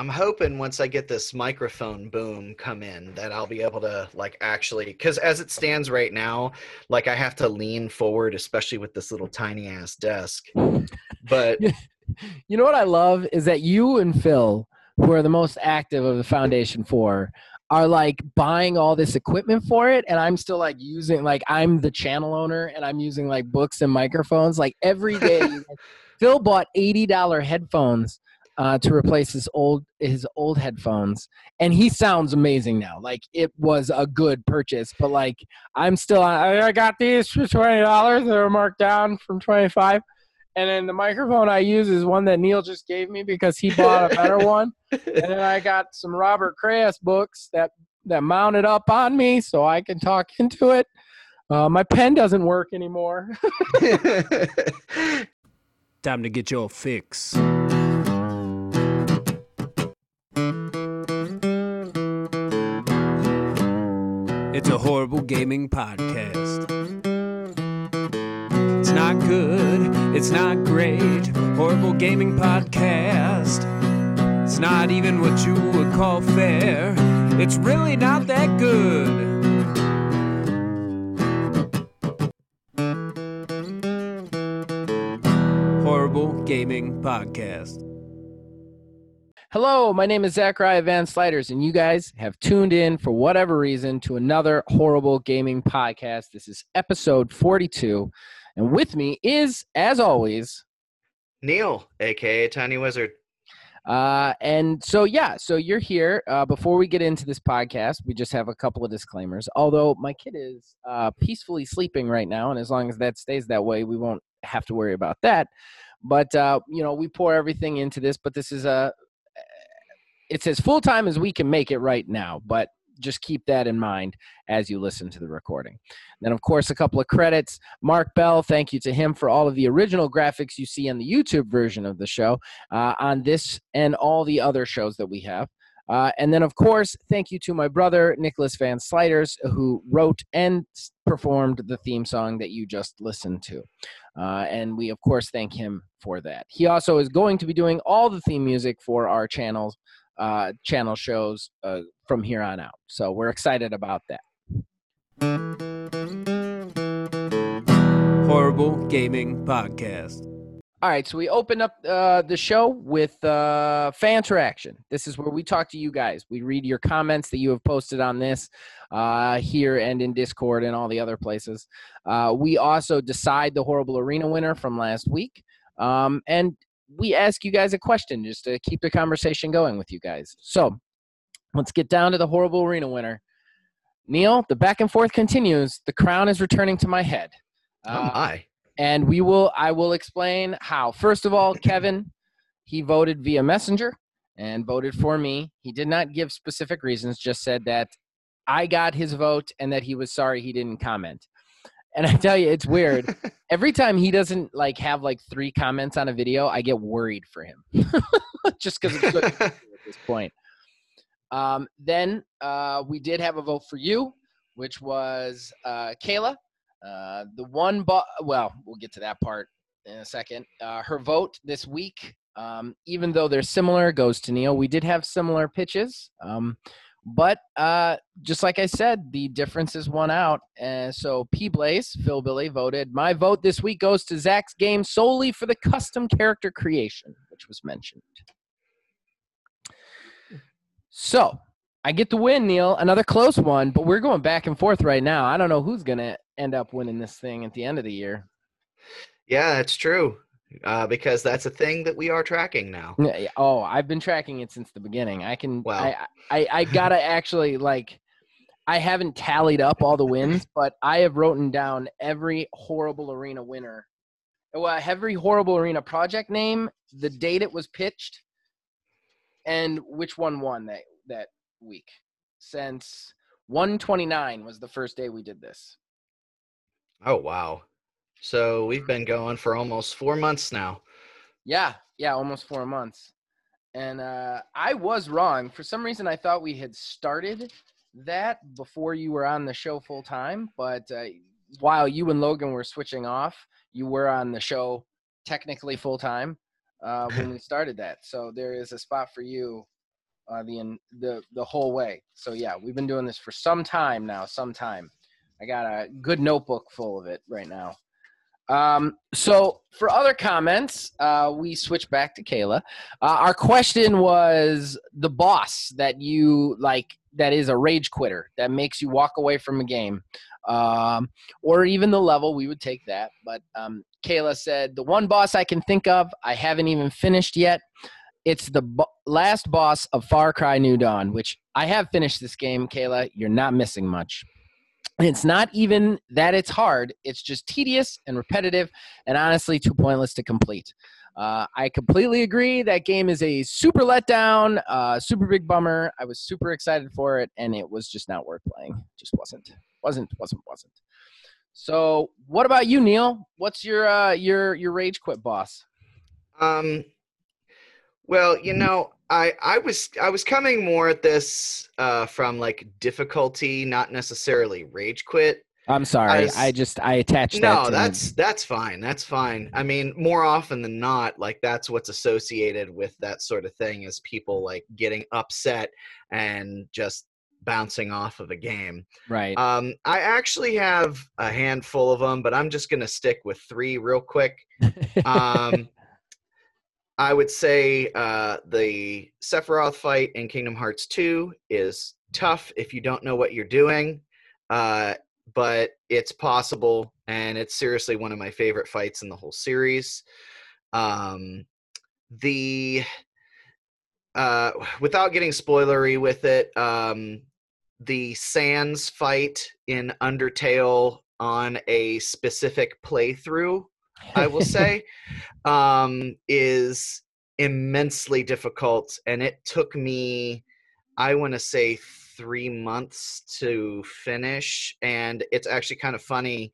I'm hoping once I get this microphone boom come in that I'll be able to like actually because as it stands right now, like I have to lean forward, especially with this little tiny ass desk. But you know what I love is that you and Phil, who are the most active of the Foundation Four, are like buying all this equipment for it, and I'm still like using like I'm the channel owner and I'm using like books and microphones like every day. Phil bought eighty dollar headphones uh, to replace his old his old headphones, and he sounds amazing now. Like it was a good purchase, but like I'm still I, I got these for twenty dollars. They were marked down from twenty five. And then the microphone I use is one that Neil just gave me because he bought a better one. And then I got some Robert Crais books that that mounted up on me so I can talk into it. Uh, my pen doesn't work anymore. Time to get your fix. Horrible gaming podcast. It's not good, it's not great. Horrible gaming podcast. It's not even what you would call fair. It's really not that good. Horrible Gaming Podcast. Hello, my name is Zachariah Van Sliders, and you guys have tuned in for whatever reason to another horrible gaming podcast. This is episode 42, and with me is, as always, Neil, aka Tiny Wizard. Uh, and so, yeah, so you're here. Uh, before we get into this podcast, we just have a couple of disclaimers. Although my kid is uh, peacefully sleeping right now, and as long as that stays that way, we won't have to worry about that. But, uh, you know, we pour everything into this, but this is a it's as full time as we can make it right now, but just keep that in mind as you listen to the recording. Then, of course, a couple of credits. Mark Bell, thank you to him for all of the original graphics you see on the YouTube version of the show, uh, on this and all the other shows that we have. Uh, and then, of course, thank you to my brother, Nicholas Van Sliders, who wrote and performed the theme song that you just listened to. Uh, and we, of course, thank him for that. He also is going to be doing all the theme music for our channels uh, channel shows uh, from here on out. So we're excited about that. Horrible Gaming Podcast. All right, so we open up uh, the show with uh, fan interaction. This is where we talk to you guys. We read your comments that you have posted on this uh, here and in Discord and all the other places. Uh, we also decide the horrible arena winner from last week. Um, and we ask you guys a question just to keep the conversation going with you guys. So let's get down to the horrible arena winner. Neil, the back and forth continues. The crown is returning to my head. Oh uh, my. And we will I will explain how. First of all, Kevin, he voted via messenger and voted for me. He did not give specific reasons, just said that I got his vote and that he was sorry he didn't comment. And I tell you, it's weird. Every time he doesn't like have like three comments on a video, I get worried for him, just because it's good at this point. Um, then uh, we did have a vote for you, which was uh, Kayla. Uh, the one, bo- well, we'll get to that part in a second. Uh, her vote this week, um, even though they're similar, goes to Neil. We did have similar pitches. Um, but uh, just like I said, the differences won out. And so P Blaze, Phil Billy voted. My vote this week goes to Zach's game solely for the custom character creation, which was mentioned. So I get the win, Neil. Another close one, but we're going back and forth right now. I don't know who's going to end up winning this thing at the end of the year. Yeah, it's true. Uh, because that's a thing that we are tracking now. Oh, I've been tracking it since the beginning. I can. Well, I, I, I gotta actually like. I haven't tallied up all the wins, but I have written down every horrible arena winner. Well, every horrible arena project name, the date it was pitched, and which one won that that week. Since 129 was the first day we did this. Oh wow. So we've been going for almost four months now. Yeah, yeah, almost four months. And uh, I was wrong. For some reason, I thought we had started that before you were on the show full time. But uh, while you and Logan were switching off, you were on the show technically full time uh, when we started that. So there is a spot for you uh, the in- the the whole way. So yeah, we've been doing this for some time now. Some time. I got a good notebook full of it right now. Um, so for other comments, uh, we switch back to Kayla. Uh, our question was the boss that you like that is a rage quitter that makes you walk away from a game, um, or even the level. We would take that. But um, Kayla said the one boss I can think of, I haven't even finished yet. It's the bo- last boss of Far Cry New Dawn, which I have finished this game. Kayla, you're not missing much. It's not even that it's hard, it's just tedious and repetitive and honestly too pointless to complete. Uh, I completely agree. That game is a super letdown, uh, super big bummer. I was super excited for it, and it was just not worth playing. Just wasn't, wasn't, wasn't, wasn't. So, what about you, Neil? What's your uh, your your rage quit boss? Um, well, you know, I I was I was coming more at this uh, from like difficulty, not necessarily rage quit. I'm sorry. was- I just I attached that. No, to that's that's fine. That's fine. I mean, more often than not, like that's what's associated with that sort of thing is people like getting upset and just bouncing off of a game. right. Um, I actually have a handful of them, but I'm just gonna stick with three real quick. Um, I would say uh, the Sephiroth fight in Kingdom Hearts 2 is tough if you don't know what you're doing, uh, but it's possible, and it's seriously one of my favorite fights in the whole series. Um, the uh, without getting spoilery with it, um, the Sans fight in Undertale on a specific playthrough I will say, um, is immensely difficult. And it took me, I want to say, three months to finish. And it's actually kind of funny.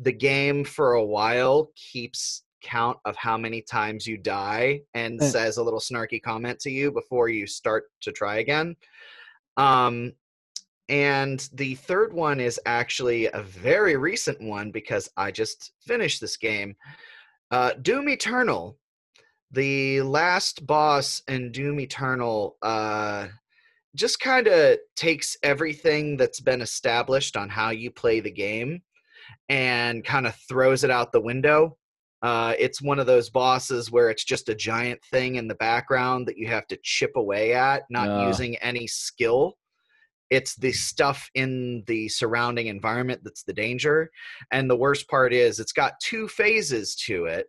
The game, for a while, keeps count of how many times you die and Eh. says a little snarky comment to you before you start to try again. Um, and the third one is actually a very recent one because I just finished this game. Uh, Doom Eternal. The last boss in Doom Eternal uh, just kind of takes everything that's been established on how you play the game and kind of throws it out the window. Uh, it's one of those bosses where it's just a giant thing in the background that you have to chip away at, not using any skill it's the stuff in the surrounding environment that's the danger and the worst part is it's got two phases to it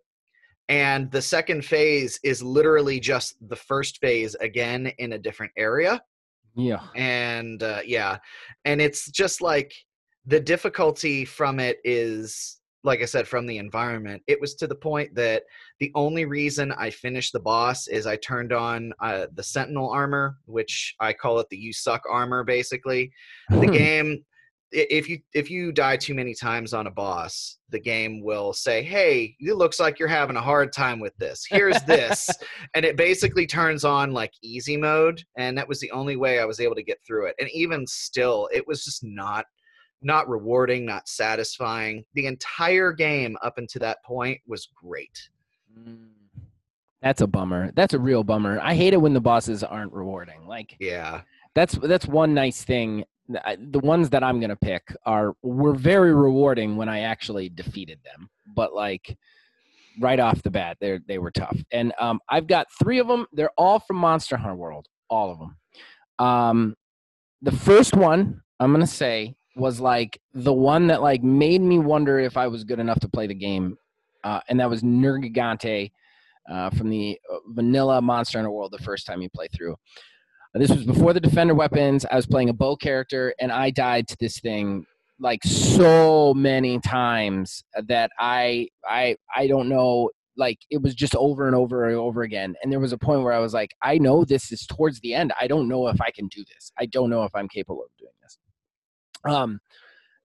and the second phase is literally just the first phase again in a different area yeah. and uh, yeah and it's just like the difficulty from it is like i said from the environment it was to the point that the only reason i finished the boss is i turned on uh, the sentinel armor which i call it the you suck armor basically. The game if you if you die too many times on a boss the game will say hey it looks like you're having a hard time with this. Here's this. And it basically turns on like easy mode and that was the only way i was able to get through it. And even still it was just not not rewarding not satisfying. The entire game up until that point was great. That's a bummer. That's a real bummer. I hate it when the bosses aren't rewarding. Like yeah that's that's one nice thing. The ones that I'm gonna pick are were very rewarding when I actually defeated them, but like right off the bat, they they were tough. And um, I've got three of them. They're all from Monster Hunter World, all of them. Um, the first one I'm gonna say was like the one that like made me wonder if I was good enough to play the game, uh, and that was Nergigante uh, from the uh, vanilla Monster World. The first time you play through. This was before the defender weapons. I was playing a bow character, and I died to this thing like so many times that I I I don't know. Like it was just over and over and over again. And there was a point where I was like, I know this is towards the end. I don't know if I can do this. I don't know if I'm capable of doing this. Um,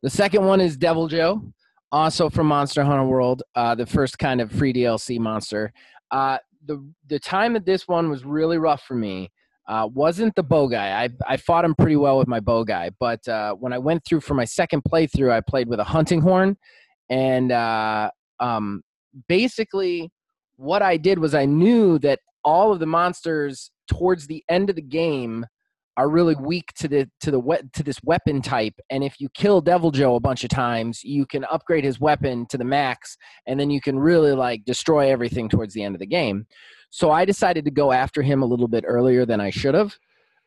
the second one is Deviljho, also from Monster Hunter World, uh, the first kind of free DLC monster. Uh, the the time that this one was really rough for me uh, wasn't the bow guy. I I fought him pretty well with my bow guy, but uh, when I went through for my second playthrough, I played with a hunting horn, and uh, um, basically what I did was I knew that all of the monsters towards the end of the game are really weak to the to the we- to this weapon type and if you kill deviljho a bunch of times you can upgrade his weapon to the max and then you can really like destroy everything towards the end of the game. So i decided to go after him a little bit earlier than i should have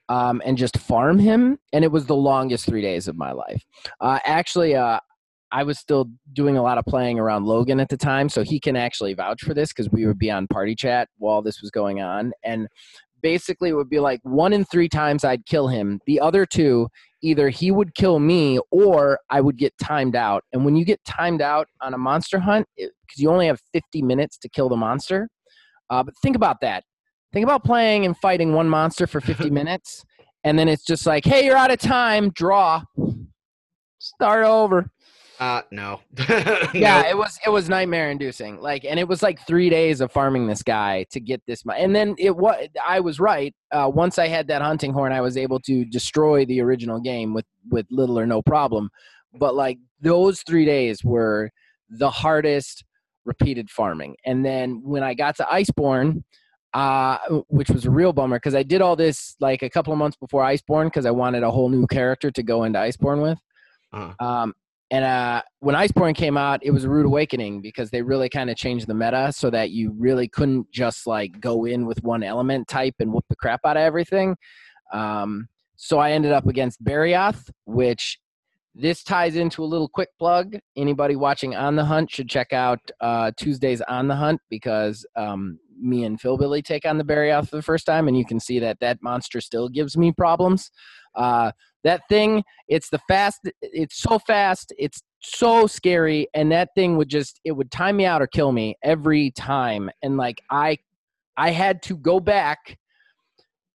um, and just farm him and it was the longest three days of my life. Uh, actually uh, i was still doing a lot of playing around logan at the time so he can actually vouch for this because we would be on party chat while this was going on and basically it would be like one in three times I'd kill him. The other two, either he would kill me or I would get timed out. And when you get timed out on a monster hunt, because you only have 50 minutes to kill the monster, uh, but think about that. Think about playing and fighting one monster for 50 minutes, and then it's just like, hey, you're out of time, draw, start over uh no yeah it was it was nightmare inducing like and it was like three days of farming this guy to get this mo- and then it was i was right uh, once i had that hunting horn i was able to destroy the original game with with little or no problem but like those three days were the hardest repeated farming and then when i got to iceborne uh, which was a real bummer because I did all this like a couple of months before Iceborne because I wanted a whole new character to go into Iceborne with. Uh-huh. Um, and uh, when Iceborne came out, it was a rude awakening because they really kind of changed the meta so that you really couldn't just like go in with one element type and whoop the crap out of everything. Um, so I ended up against Barioth, which this ties into a little quick plug. Anybody watching On the Hunt should check out uh, Tuesdays On the Hunt because um, me and Phil Billy take on the Barioth for the first time, and you can see that that monster still gives me problems. Uh, that thing, it's the fast. It's so fast. It's so scary, and that thing would just it would time me out or kill me every time. And like I, I had to go back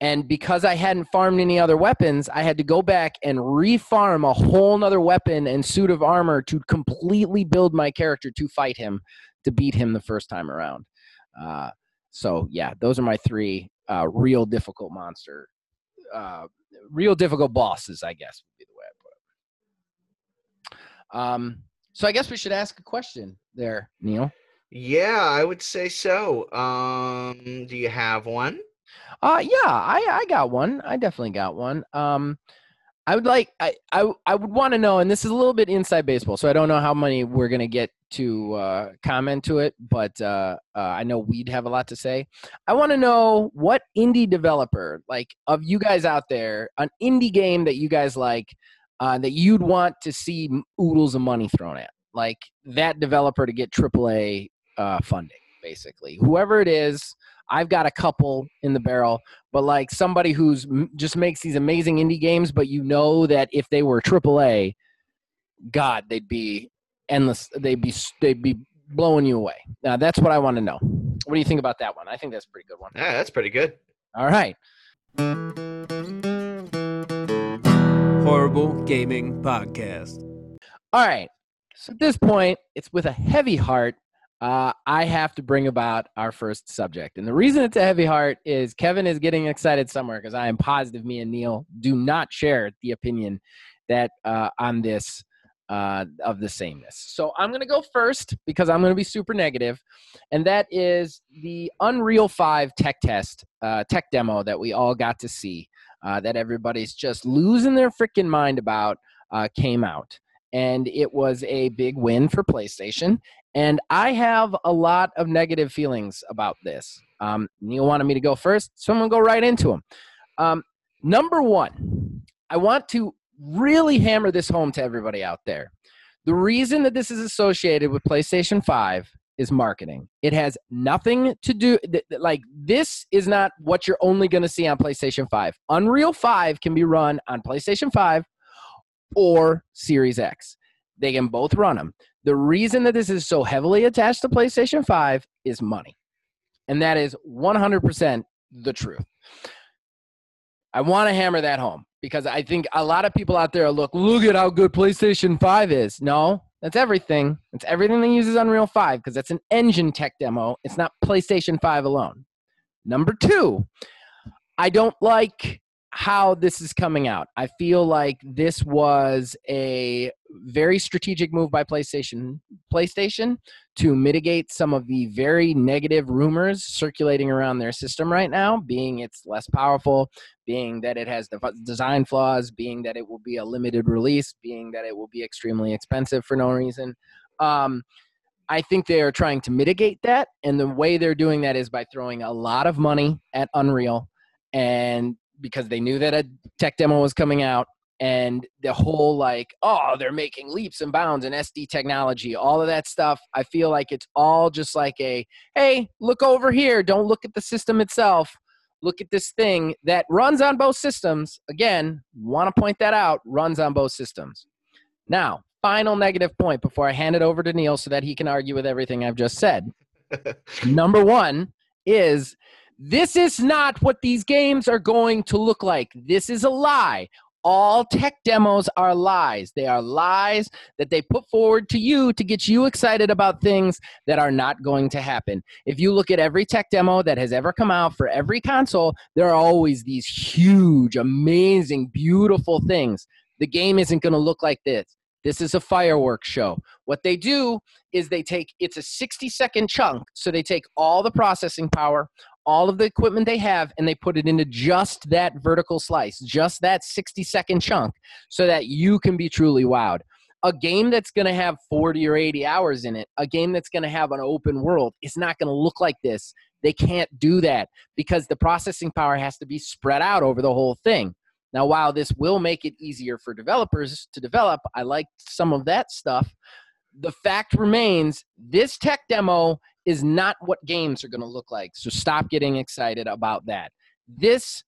and because I hadn't farmed any other weapons, I had to go back and refarm a whole nother weapon and suit of armor to completely build my character to fight him, to beat him the first time around. Uh, so yeah, those are my three uh, real difficult monster, uh, real difficult bosses, I guess would be the way I put it. Um, so I guess we should ask a question there, Neil. yeah i would say so um do you have one Uh yeah, I I got one. I definitely got one. Um I would like I I, I would want to know and this is a little bit inside baseball. So I don't know how many we're to get to uh comment to it, but uh, uh I know we'd have a lot to say. I want to know what indie developer like of you guys out there, an indie game that you guys like uh, that you'd want to see oodles of money thrown at. Like that developer to get AAA uh funding basically. Whoever it is, I've got a couple in the barrel, but like somebody who's just makes these amazing indie games, but you know that if they were AAA, God, they'd be endless. They'd be they'd be blowing you away. Now that's what I want to know. What do you think about that one? I think that's a pretty good one. yeah that's pretty good All right. Horrible Gaming Podcast. All right. So at this point, it's with a heavy heart. Uh, I have to bring about our first subject. And the reason it's a heavy heart is Kevin is getting excited somewhere because I am positive me and Neil do not share the opinion that uh, on this uh, of the sameness. So I'm going to go first because I'm going to be super negative, and that is the Unreal 5 tech test, uh, tech demo that we all got to see, uh, that everybody's just losing their freaking mind about, uh, came out and it was a big win for PlayStation. And I have a lot of negative feelings about this. Um, Neil wanted me to go first, so I'm gonna go right into them. Um, number one, I want to really hammer this home to everybody out there. The reason that this is associated with PlayStation 5 is marketing. It has nothing to do th- th- like this is not what you're only going to see on PlayStation 5. Unreal 5 can be run on PlayStation 5 or Series X. They can both run them. The reason that this is so heavily attached to PlayStation 5 is money. And that is 100% the truth. I want to hammer that home because I think a lot of people out there look, look at how good PlayStation 5 is. No, that's everything. It's everything that uses Unreal 5 because that's an engine tech demo. It's not PlayStation 5 alone. Number two, I don't like how this is coming out. I feel like this was a very strategic move by PlayStation PlayStation to mitigate some of the very negative rumors circulating around their system right now, being it's less powerful, being that it has the design flaws, being that it will be a limited release, being that it will be extremely expensive for no reason. Um, I think they are trying to mitigate that, and the way they're doing that is by throwing a lot of money at Unreal and because they knew that a tech demo was coming out and the whole like oh they're making leaps and bounds in sd technology all of that stuff i feel like it's all just like a hey look over here. Don't look at the system itself. Look at this thing that runs on both systems. Again want to point that out runs on both systems. Now final negative point before i hand it over to neil so that he can argue with everything i've just said. Number one is this is not what these games are going to look like. This is a lie. All tech demos are lies. They are lies that they put forward to you to get you excited about things that are not going to happen. If you look at every tech demo that has ever come out for every console, there are always these huge, amazing, beautiful things. The game isn't going to look like this. This is a fireworks show. What they do is they take it's a 60 second chunk. So they take all the processing power, all of the equipment they have and they put it into just that vertical slice, just that 60 second chunk, so that you can be truly wowed. A game that's going to have 40 or 80 hours in it, a game that's going to have an open world, is not going to look like this. They can't do that because the processing power has to be spread out over the whole thing. Now, while this will make it easier for developers to develop, I like some of that stuff. The fact remains this tech demo is not what games are going to look like. So stop getting excited about that. This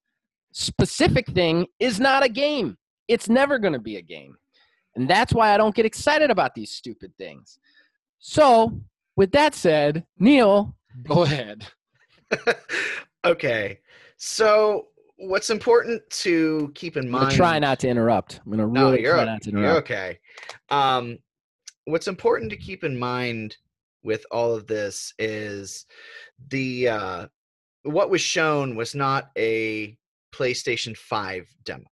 specific thing is not a game. It's never going to be a game. And that's why I don't get excited about these stupid things. So, with that said, Neil, go ahead. okay. So, what's important to keep in mind? try not to interrupt. I'm going to really no, try not to interrupt. You're okay. Um, what's important to keep in mind with all of this is the uh, what was shown was not a PlayStation 5 demo.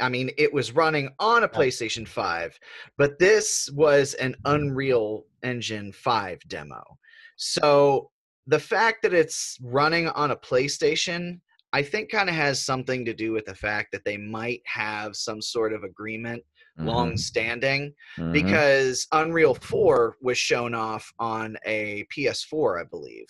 I mean, it was running on a PlayStation 5, but this was an Unreal Engine 5 demo. So the fact that it's running on a PlayStation, I think, kind of has something to do with the fact that they might have some sort of agreement mm-hmm. long standing mm-hmm. because Unreal 4 was shown off on a PS4, I believe.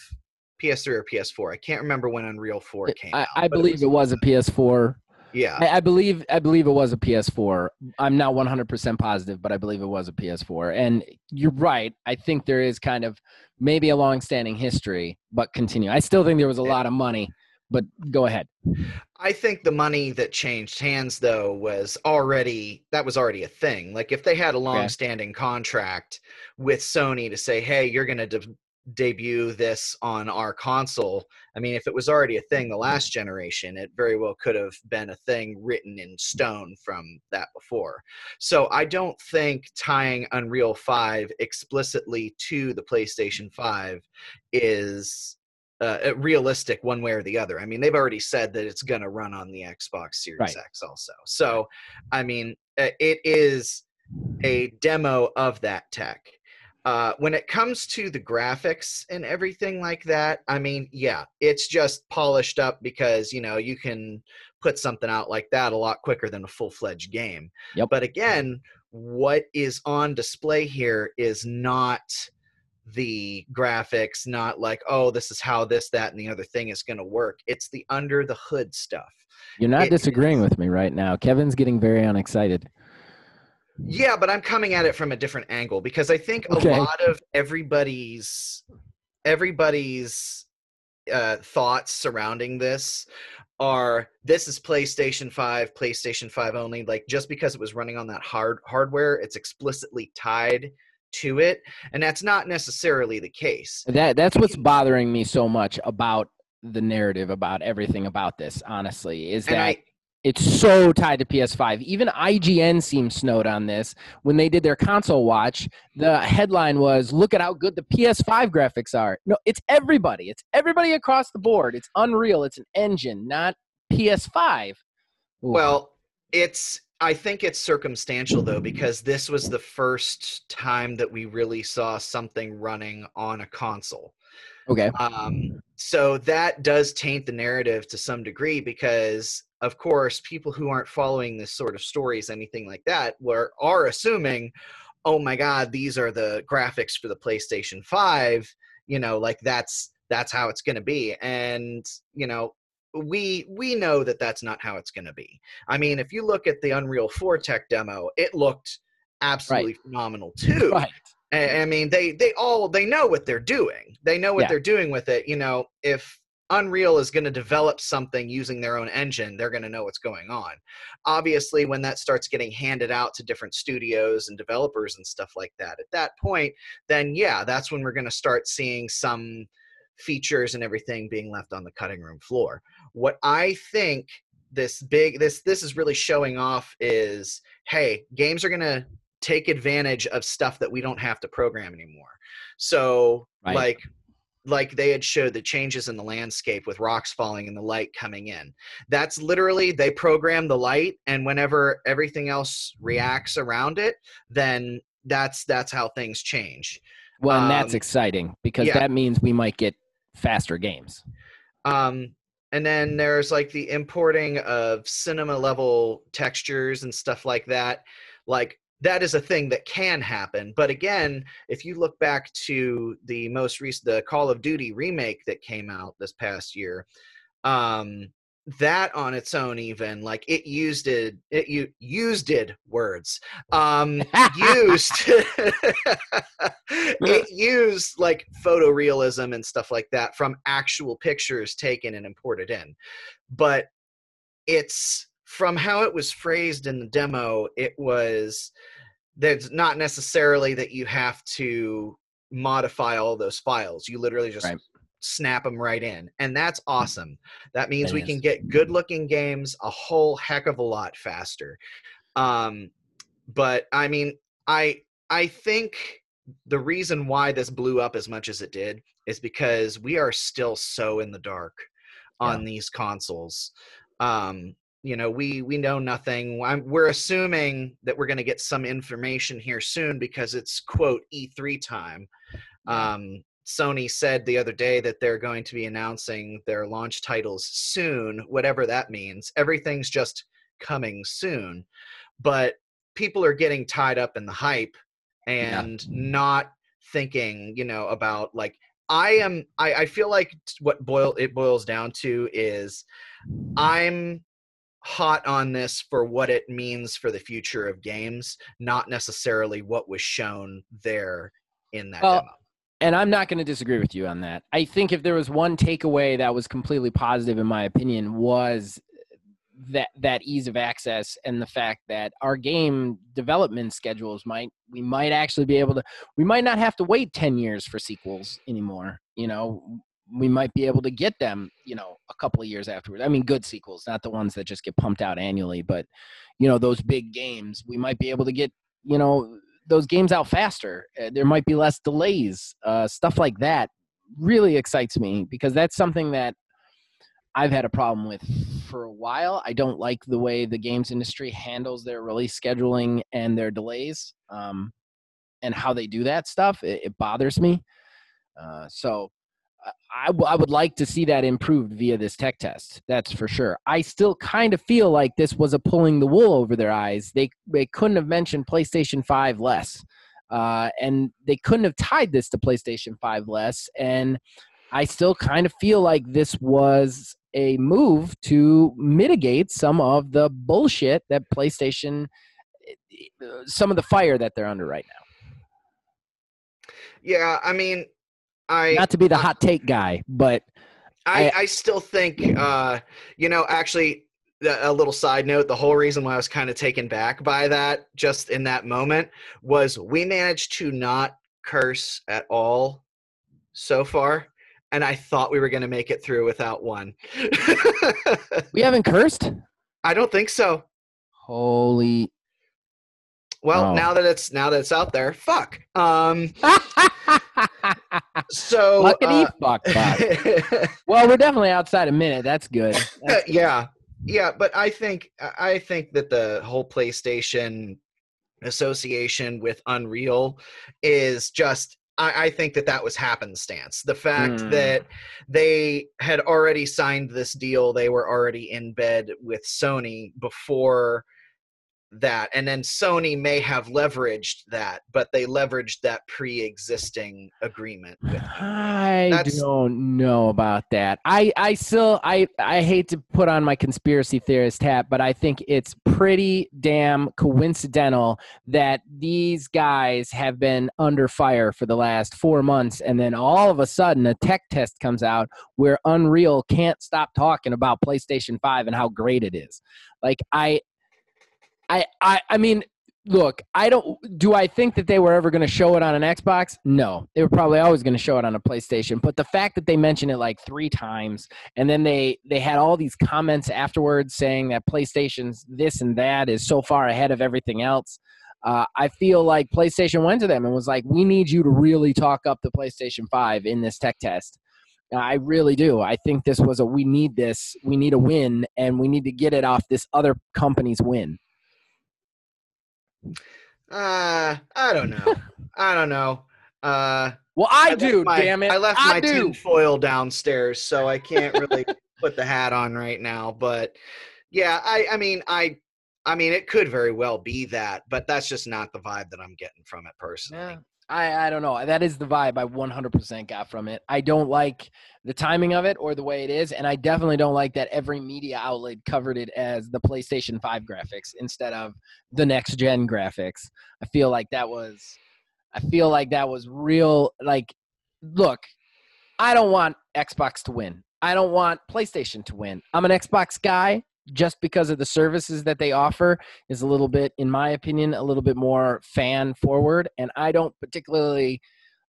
PS3 or PS4. I can't remember when Unreal 4 came I, out. I believe it was, it was, a PS4. Yeah. I, I, believe I believe it was a PS4. I'm not 100% positive, but I believe it was a PS4. And you're right. I think there is kind of maybe a long-standing history, but continue. I still think there was a lot of money but go ahead. I think the money that changed hands though was already that was already a thing. Like if they had a long-standing okay. contract with Sony to say, "Hey, you're going to de- debut this on our console." I mean, if it was already a thing the last generation, it very well could have been a thing written in stone from that before. So I don't think tying Unreal 5 explicitly to the PlayStation 5 is uh, realistic one way or the other. I mean, they've already said that it's going to run on the Xbox Series right. X also. So, I mean, uh, it is a demo of that tech. Uh, when it comes to the graphics and everything like that, I mean, yeah, it's just polished up because you know you can put something out like that a lot quicker than a full fledged game. Yep. But again, what is on display here is not the graphics, not like, oh, this is how this, that, and the other thing is going to work. It's the under the hood stuff. You're not it, disagreeing with me right now. Kevin's getting very unexcited. Yeah, but I'm coming at it from a different angle because I think okay. a lot of everybody's everybody's uh, thoughts surrounding this are this is PlayStation 5, PlayStation 5 only. Like just because it was running on that hard hardware, it's explicitly tied to it and that's not necessarily the case that that's what's bothering me so much about the narrative about everything about this honestly is that I, it's so tied to PS5. Even IGN seems snowed on this. When they did their console watch, the headline was, Look at how good the PS5 graphics are. No, it's everybody. It's everybody across the board. It's Unreal. It's an engine, not PS5. Ooh. Well, it's I think it's circumstantial though because this was the first time that we really saw something running on a console. okay. Um, so that does taint the narrative to some degree because, of course, people who aren't following this sort of stories, anything like that, were are assuming, oh my God, these are the graphics for the PlayStation Five. You know, like that's that's how it's going to be, and you know. We we know that that's not how it's going to be. I mean, if you look at the Unreal 4 tech demo, it looked absolutely phenomenal too. Right. I I mean, they they all they know what they're doing. They know what Yeah. they're doing with it. You know, if Unreal is going to develop something using their own engine, they're going to know what's going on. Obviously, when that starts getting handed out to different studios and developers and stuff like that, at that point, then yeah, that's when we're going to start seeing some features and everything being left on the cutting room floor. What I think this big this this is really showing off is hey, games are going to take advantage of stuff that we don't have to program anymore. So Right. like like they had showed the changes in the landscape with rocks falling and the light coming in. That's literally they program the light and whenever everything else reacts around it, then that's that's how things change. Well, and that's Um, exciting because yeah. that means we might get faster games. Um, and then there's like the importing of cinema level textures and stuff like that. Like that is a thing that can happen. But again, if you look back to the most recent, the Call of Duty remake that came out this past year, um, that on its own, even like it used it, it you used it words, um, used it used like photorealism and stuff like that from actual pictures taken and imported in but it's from how it was phrased in the demo it was that's not necessarily that you have to modify all those files you literally just Right. Snap them right in and that's awesome. That means That we is. can get good looking games a whole heck of a lot faster. Um but i mean i i think the reason why this blew up as much as it did is because we are still so in the dark on these consoles. Um you know we we know nothing. I'm, we're assuming that we're going to get some information here soon because it's quote e3 time. Um sony said the other day that they're going to be announcing their launch titles soon whatever that means. Everything's just coming soon. But people are getting tied up in the hype Yeah. and not thinking you know about like i am i, I feel like what boil it boils down to is i'm hot on this for what it means for the future of games not necessarily what was shown there in that Well, demo And I'm not going to disagree with you on that. I think if there was one takeaway that was completely positive, in my opinion, was that that ease of access and the fact that our game development schedules might we might actually be able to we might not have to wait 10 years for sequels anymore you know we might be able to get them you know a couple of years afterwards i mean good sequels not the ones that just get pumped out annually but you know those big games we might be able to get you know those games out faster Uh, there might be less delays uh, stuff like that really excites me because that's something that I've had a problem with for a while. I don't like the way the games industry handles their release scheduling and their delays, um, and how they do that stuff. It, it bothers me. Uh, so I- w- I would like to see that improved via this tech test. That's for sure. I still kind of feel like this was a pulling the wool over their eyes. They they couldn't have mentioned PlayStation Five less, uh, and they couldn't have tied this to PlayStation Five less. And I still kind of feel like this was a move to mitigate some of the bullshit that PlayStation, uh, some of the fire that they're under right now. yeah i mean i Not to be the hot take guy, but I, I- I still think, uh, you know, actually, a a little side note the whole reason why I was kind of taken back by that just in that moment was we managed to not curse at all so far. And I thought we were going to make it through without one. we haven't cursed. I don't think so. Holy. Well, Oh. now that it's now that it's out there, fuck. Um, so uh, fuck fuck. Well, we're definitely outside a minute. That's good. That's- yeah yeah, but I think I think that the whole PlayStation association with Unreal is just I, I think that that was happenstance. The fact Mm. that they had already signed this deal, they were already in bed with Sony before that, and then Sony may have leveraged that, but they leveraged that pre-existing agreement with. I That's- don't know about that. I, I still I I hate to put on my conspiracy theorist hat, but I think it's pretty damn coincidental that these guys have been under fire for the last four months, and then all of a sudden a tech test comes out where Unreal can't stop talking about PlayStation Five and how great it is. Like I, I I I mean look, I don't. Do I think that they were ever going to show it on an Xbox? No, they were probably always going to show it on a PlayStation. But the fact that they mentioned it like three times, and then they they had all these comments afterwards saying that PlayStation's this and that is so far ahead of everything else. Uh, I feel like PlayStation went to them and was like, "We need you to really talk up the PlayStation Five in this tech test." I really do. I think this was a we need this. We need a win, and we need to get it off this other company's win. Uh, I don't know. I don't know. Uh, Well, I, left do. my- damn it! I left my do. tin foil downstairs, so I can't really put the hat on right now. But yeah, I, I mean, I, I mean, it could very well be that, but that's just not the vibe that I'm getting from it personally. I, I don't know. That is the vibe I 100% got from it. I don't like the timing of it or the way it is, and I definitely don't like that every media outlet covered it as the PlayStation 5 graphics instead of the next gen graphics. I feel like that was I feel like that was real like look, I don't want Xbox to win. I don't want PlayStation to win. I'm an Xbox guy just because of the services that they offer is a little bit, in my opinion, a little bit more fan forward. And I don't particularly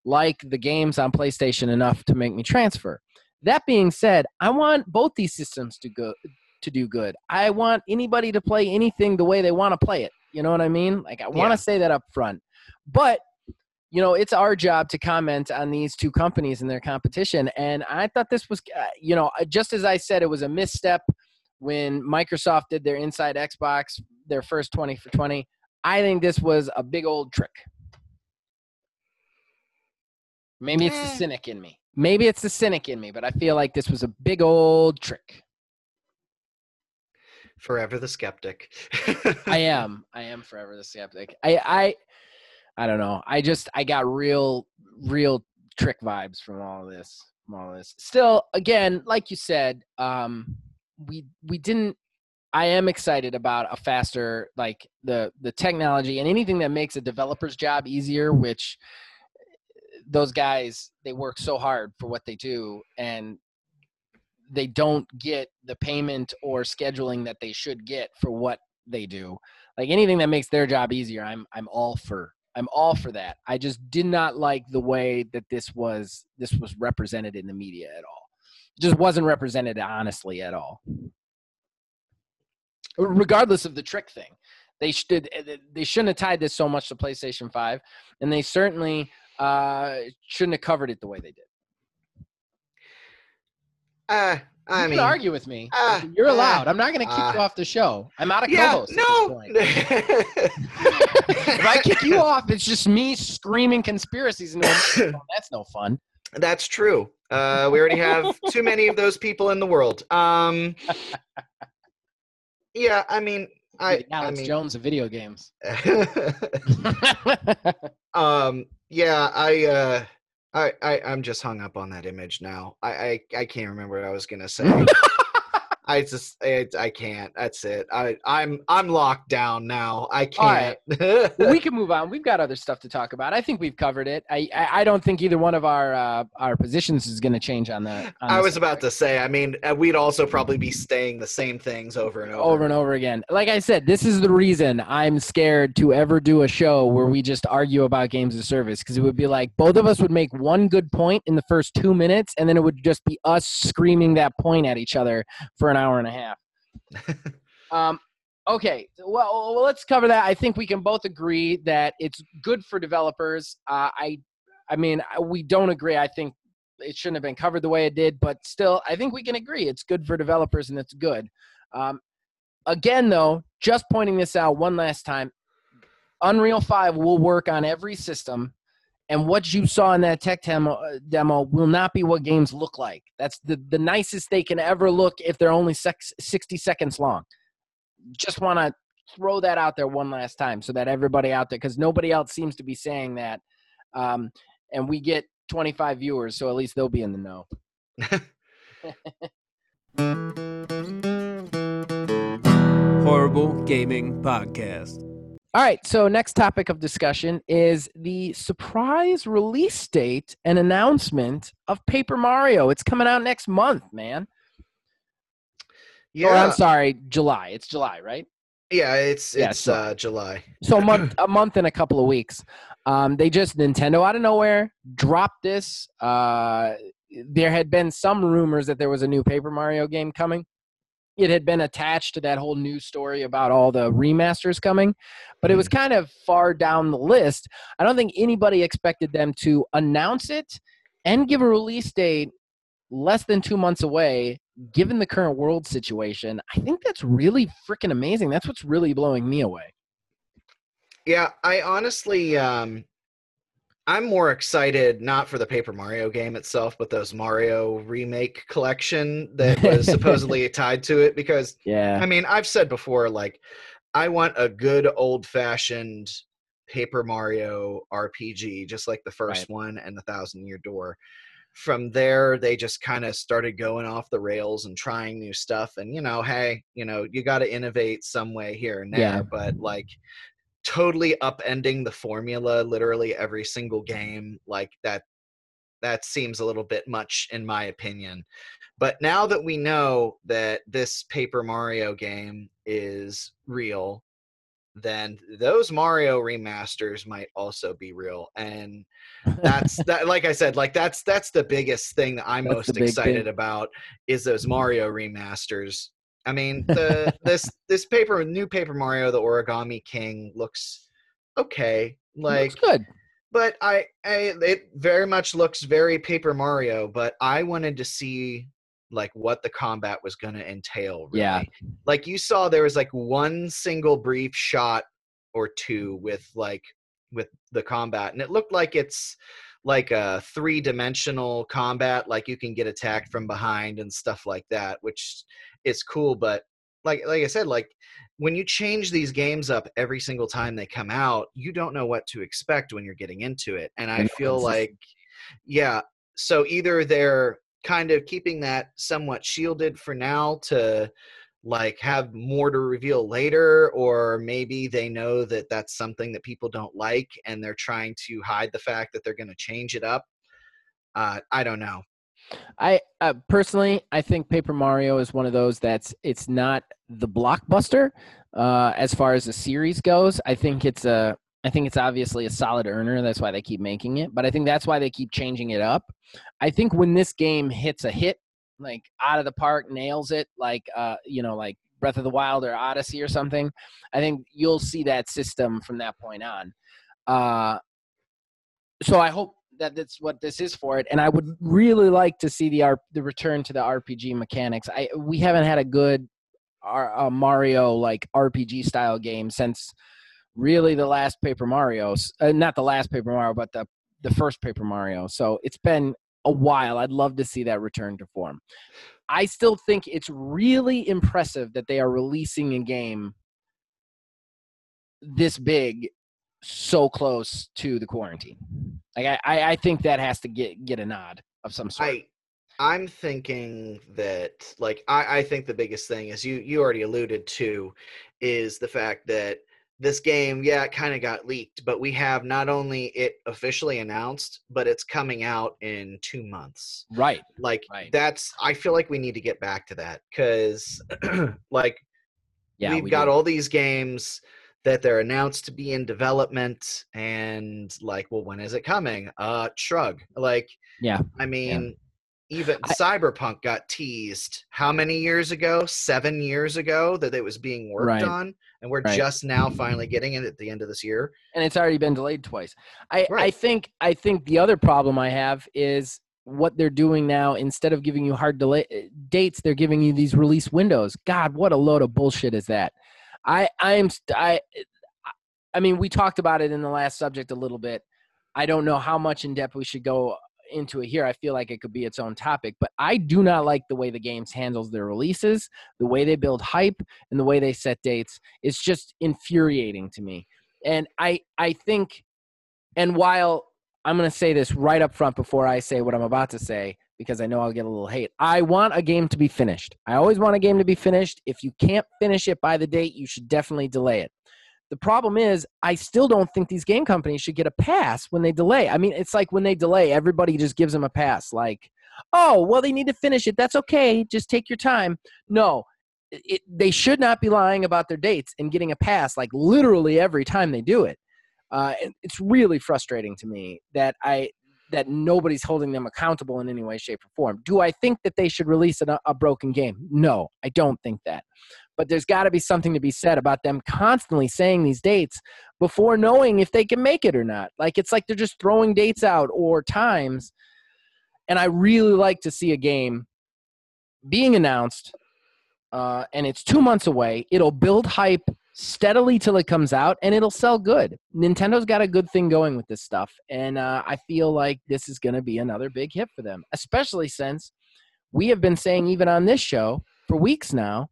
like the games on PlayStation enough to make me transfer. That being said, I want both these systems to go to do good. I want anybody to play anything the way they want to play it. You know what I mean? Like I want Yeah. to say that up front. But you know, it's our job to comment on these two companies and their competition. And I thought this was, uh, you know, just as I said, it was a misstep when Microsoft did their Inside Xbox, their first 20 for 20. I think this was a big old trick. Maybe it's the Eh. cynic in me. Maybe it's the cynic in me, but I feel like this was a big old trick. Forever the skeptic. I am. I am forever the skeptic. I I I don't know. I just I got real real trick vibes from all of this. From all of this. Still, again, like you said, um, we we didn't. I am excited about a faster like the the technology and anything that makes a developer's job easier, which those guys they work so hard for what they do and they don't get the payment or scheduling that they should get for what they do. Like anything that makes their job easier, I'm I'm all for. I'm all for that. I just did not like the way that this was this was represented in the media at all. Just wasn't represented honestly at all. Regardless of the trick thing, they should they shouldn't have tied this so much to PlayStation Five, and they certainly uh, shouldn't have covered it the way they did. uh, I you mean, can argue with me. ah, You're allowed. I'm not going to kick ah. you off the show. I'm out of yeah, co-host no. if I kick you off, it's just me screaming conspiracies into microphone. That's no fun. That's true. Uh, we already have too many of those people in the world. Um, yeah, I mean, I, The Alex I mean, Jones of video games. um, yeah, I, uh, I, I, I'm just hung up on that image now. I, I, I can't remember what I was gonna say. I just, I, I can't. That's it. I, I'm, I'm locked down now. I can't. well, we can move on. We've got other stuff to talk about. I think we've covered it. I I, I don't think either one of our uh, our positions is going to change on that. I was about to say. I mean, uh, we'd also probably be staying the same things over and over. over and over again. Like I said, this is the reason I'm scared to ever do a show where we just argue about games of service because it would be like both of us would make one good point in the first two minutes, and then it would just be us screaming that point at each other for an hour and a half. um, okay, well, well, let's cover that. I think we can both agree that it's good for developers. Uh, I, I mean, we don't agree. I think it shouldn't have been covered the way it did, but still, I think we can agree it's good for developers and it's good. Um, again, though, just pointing this out one last time, Unreal Five will work on every system, and what you saw in that tech demo, uh, demo will not be what games look like. That's the the nicest they can ever look if they're only six, 60 seconds long. Just want to throw that out there one last time so that everybody out there, because nobody else seems to be saying that. Um, and we get 25 viewers, so at least they'll be in the know. Horrible Gaming Podcast. All right, so next topic of discussion is the surprise release date and announcement of Paper Mario. It's coming out next month, man. Yeah, Or I'm sorry, July. It's July, right? yeah, it's Yeah, it's so- uh, July. So a month, a month and a couple of weeks. Um, they just Nintendo out of nowhere dropped this. Uh, there had been some rumors that there was a new Paper Mario game coming. It had been attached to that whole news story about all the remasters coming, but it was kind of far down the list. I don't think anybody expected them to announce it and give a release date less than two months away. Given the current world situation, I think that's really freaking amazing. That's what's really blowing me away. Yeah, I honestly, um, I'm more excited not for the Paper Mario game itself, but those Mario remake collection that was supposedly tied to it. Because Yeah. I mean, I've said before, like, I want a good old fashioned Paper Mario RPG, just like the first Right. one and the Thousand Year Door. From there, they just kind of started going off the rails and trying new stuff. And, you know, hey, you know, you got to innovate some way here and there. Yeah. But, like, totally upending the formula literally every single mm-hmm. game like that that seems a little bit much in my opinion. But now that we know that this paper mario game is real then those mario remasters might also be real and that's that like i said like that's that's the biggest thing that i'm That's most excited thing. about is those mm-hmm. mario remasters i mean the this this paper new paper mario the origami king looks okay like Looks good. but I, I it very much looks very paper mario but i wanted to see like what the combat was going to entail really. Yeah. like you saw there was like one single brief shot or two with like with the combat and it looked like it's like a three dimensional combat like you can get attacked from behind and stuff like that which is cool but like like i said like when you change these games up every single time they come out you don't know what to expect when you're getting into it and i feel like yeah so either they're kind of keeping that somewhat shielded for now to like have more to reveal later or maybe they know that that's something that people don't like and they're trying to hide the fact that they're going to change it up uh, i don't know I uh, personally, I think Paper Mario is one of those that's it's not the blockbuster uh, as far as the series goes. I think it's a, I think it's obviously a solid earner. That's why they keep making it. But I think that's why they keep changing it up. I think when this game hits a hit, like out of the park, nails it, like uh, you know, like Breath of the Wild or Odyssey or something, I think you'll see that system from that point on. Uh, so I hope that that's what this is for it, and I would really like to see the R- the return to the RPG mechanics. I we haven't had a good R- uh, Mario like RPG style game since really the last Paper Mario, uh, not the last Paper Mario, but the the first Paper Mario. So it's been a while. I'd love to see that return to form. I still think it's really impressive that they are releasing a game this big so close to the quarantine. Like I, I, think that has to get get a nod of some sort. I I'm thinking that like I, I think the biggest thing is you you already alluded to is the fact that this game, yeah, it kind of got leaked, but we have not only it officially announced, but it's coming out in two months. right. Like Right. that's I feel like we need to get back to that because like Yeah. we've we got do. all these games that they're announced to be in development and like well when is it coming uh shrug like Yeah. i mean even I- cyberpunk got teased how many years ago seven years ago that it was being worked Right. on and we're Right. just now finally getting it at the end of this year and it's already been delayed twice. I, I think I think the other problem I have is what they're doing now instead of giving you hard delay uh, dates they're giving you these release windows god what a load of bullshit is that i i'm i i mean we talked about it in the last subject a little bit i don't know how much in depth we should go into it here i feel like it could be its own topic but i do not like the way the games handles their releases the way they build hype and the way they set dates it's just infuriating to me and i i think and while I'm going to say this right up front before I say what I'm about to say because I know I'll get a little hate. I want a game to be finished. I always want a game to be finished. If you can't finish it by the date, you should definitely delay it. The problem is, I still don't think these game companies should get a pass when they delay. I mean, it's like when they delay, everybody just gives them a pass. Like, oh, well, they need to finish it. That's okay. Just take your time. No, it, they should not be lying about their dates and getting a pass like literally every time they do it. Uh, it's really frustrating to me that I that nobody's holding them accountable in any way, shape, or form. Do I think that they should release a, a broken game? No, I don't think that. But there's got to be something to be said about them constantly saying these dates before knowing if they can make it or not. Like it's like they're just throwing dates out or times. And I really like to see a game being announced, uh, and it's two months away. It'll build hype steadily till it comes out and it'll sell good. Nintendo's got a good thing going with this stuff. And uh, I feel like this is going to be another big hit for them, especially since we have been saying, even on this show for weeks now,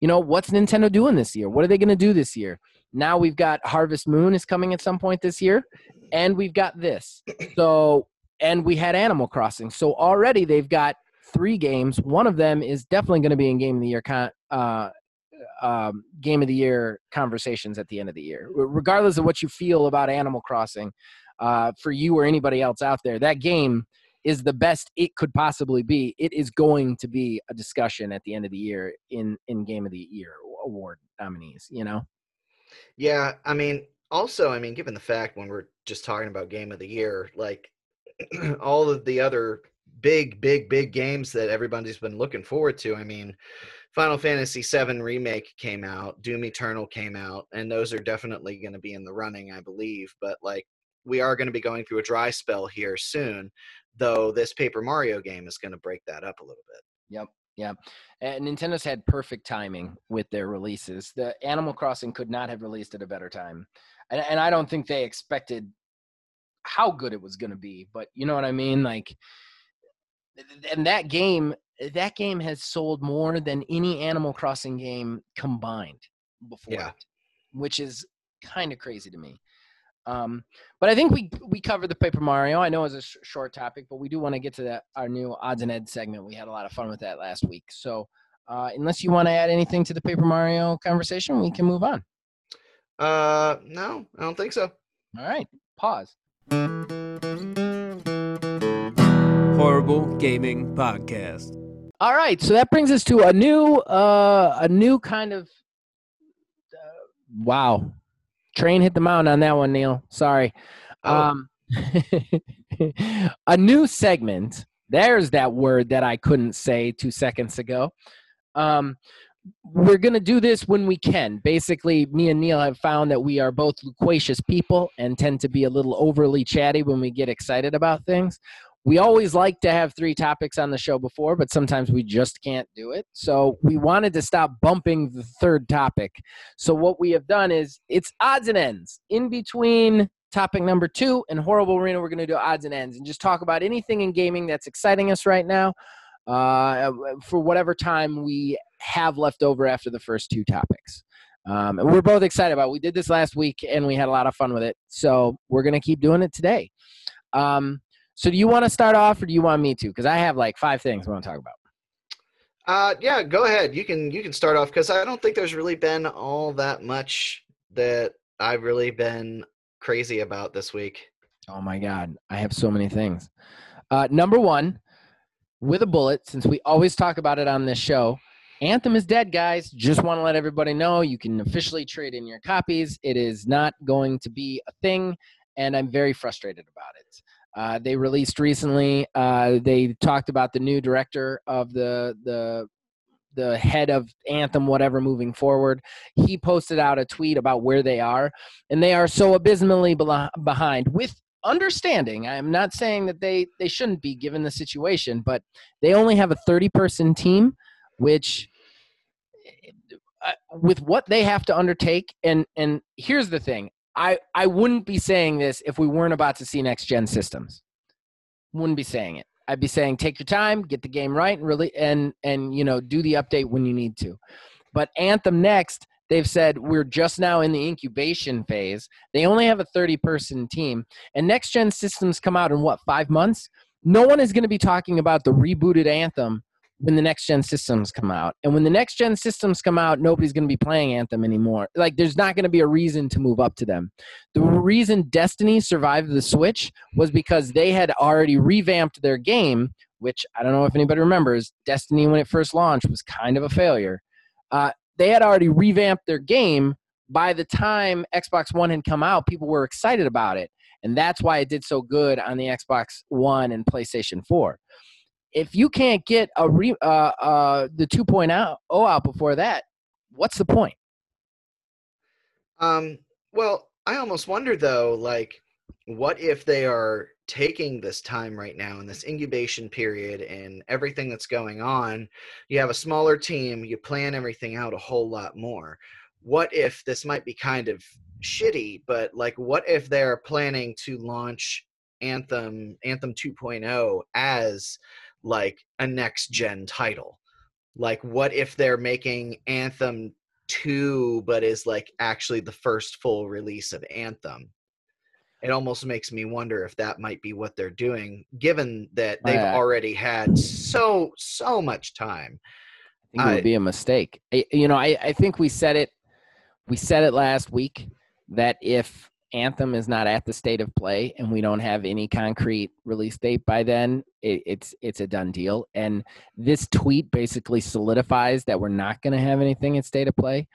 you know, what's Nintendo doing this year? What are they going to do this year? Now we've got Harvest Moon is coming at some point this year, and we've got this. So, and we had Animal Crossing. So already they've got three games. One of them is definitely going to be in Game of the Year con- uh, um, game of the year conversations at the end of the year. Regardless of what you feel about Animal Crossing, uh, for you or anybody else out there, that game is the best it could possibly be. It is going to be a discussion at the end of the year in in Game of the Year award nominees. You know. Yeah, I mean, also, I mean, given the fact when we're just talking about Game of the Year, like all of the other big, big, big games that everybody's been looking forward to. I mean, Final Fantasy VII Remake came out, Doom Eternal came out, and those are definitely going to be in the running, I believe. But like, we are going to be going through a dry spell here soon, though this Paper Mario game is going to break that up a little bit. Yep. Yeah. And Nintendo's had perfect timing with their releases. The Animal Crossing could not have released at a better time. And, and I don't think they expected how good it was going to be, but you know what I mean? Like, and that game that game has sold more than any Animal Crossing game combined before yeah. it, which is kind of crazy to me. Um, but I think we we covered the Paper Mario. I know it's a sh- short topic, but we do want to get to that our new odds and ends segment. We had a lot of fun with that last week. So uh, unless you want to add anything to the Paper Mario conversation, we can move on. Uh, no, I don't think so. All right, pause. Horrible Gaming Podcast. All right, so that brings us to a new, uh, a new kind of. Uh, wow, train hit the mountain on that one, Neil. Sorry. Oh. Um, a new segment. There's that word that I couldn't say two seconds ago. Um, we're going to do this when we can. Basically, me and Neil have found that we are both loquacious people and tend to be a little overly chatty when we get excited about things we always like to have three topics on the show before, but sometimes we just can't do it. So we wanted to stop bumping the third topic. So what we have done is it's odds and ends. In between topic number two and Horrible Arena, we're going to do odds and ends and just talk about anything in gaming that's exciting us right now uh, for whatever time we have left over after the first two topics. Um, and we're both excited about it. We did this last week and we had a lot of fun with it. So we're going to keep doing it today. Um, so do you want to start off or do you want me to? Because I have like five things I want to talk about. Uh, yeah, go ahead. You can you can start off because I don't think there's really been all that much that I've really been crazy about this week. Oh my god, I have so many things. Uh, number one, with a bullet, since we always talk about it on this show, Anthem is dead, guys. Just want to let everybody know you can officially trade in your copies. It is not going to be a thing, and I'm very frustrated about it. Uh, they released recently. Uh, they talked about the new director of the the the head of Anthem, whatever, moving forward. He posted out a tweet about where they are, and they are so abysmally behind with understanding. I'm not saying that they they shouldn't be given the situation, but they only have a 30 person team, which uh, with what they have to undertake and and here's the thing i i wouldn't be saying this if we weren't about to see next gen systems. Wouldn't be saying it. I'd be saying take your time get the game right and really and and you know do the update when you need to. But anthem next they've said we're just now in the incubation phase. They only have a 30 person team and next gen systems come out in what five months? No one is going to be talking about the rebooted anthem when the next gen systems come out. And when the next gen systems come out, nobody's going to be playing Anthem anymore. Like, there's not going to be a reason to move up to them. The reason Destiny survived the Switch was because they had already revamped their game, which I don't know if anybody remembers. Destiny, when it first launched, was kind of a failure. Uh, they had already revamped their game. By the time Xbox One had come out, people were excited about it. And that's why it did so good on the Xbox One and PlayStation 4 if you can't get a re, uh, uh, the 2.0 out before that, what's the point? Um, well, I almost wonder though, like, what if they are taking this time right now in this incubation period and everything that's going on? You have a smaller team, you plan everything out a whole lot more. What if this might be kind of shitty, but like, what if they're planning to launch Anthem, Anthem 2.0 as like a next gen title. Like what if they're making anthem 2 but is like actually the first full release of anthem? It almost makes me wonder if that might be what they're doing given that they've already had so so much time. I think it would be a mistake. You know I, I think we said it we said it last week that if Anthem is not at the state of play and we don't have any concrete release date by then, it, it's it's a done deal. And this tweet basically solidifies that we're not going to have anything in state of play.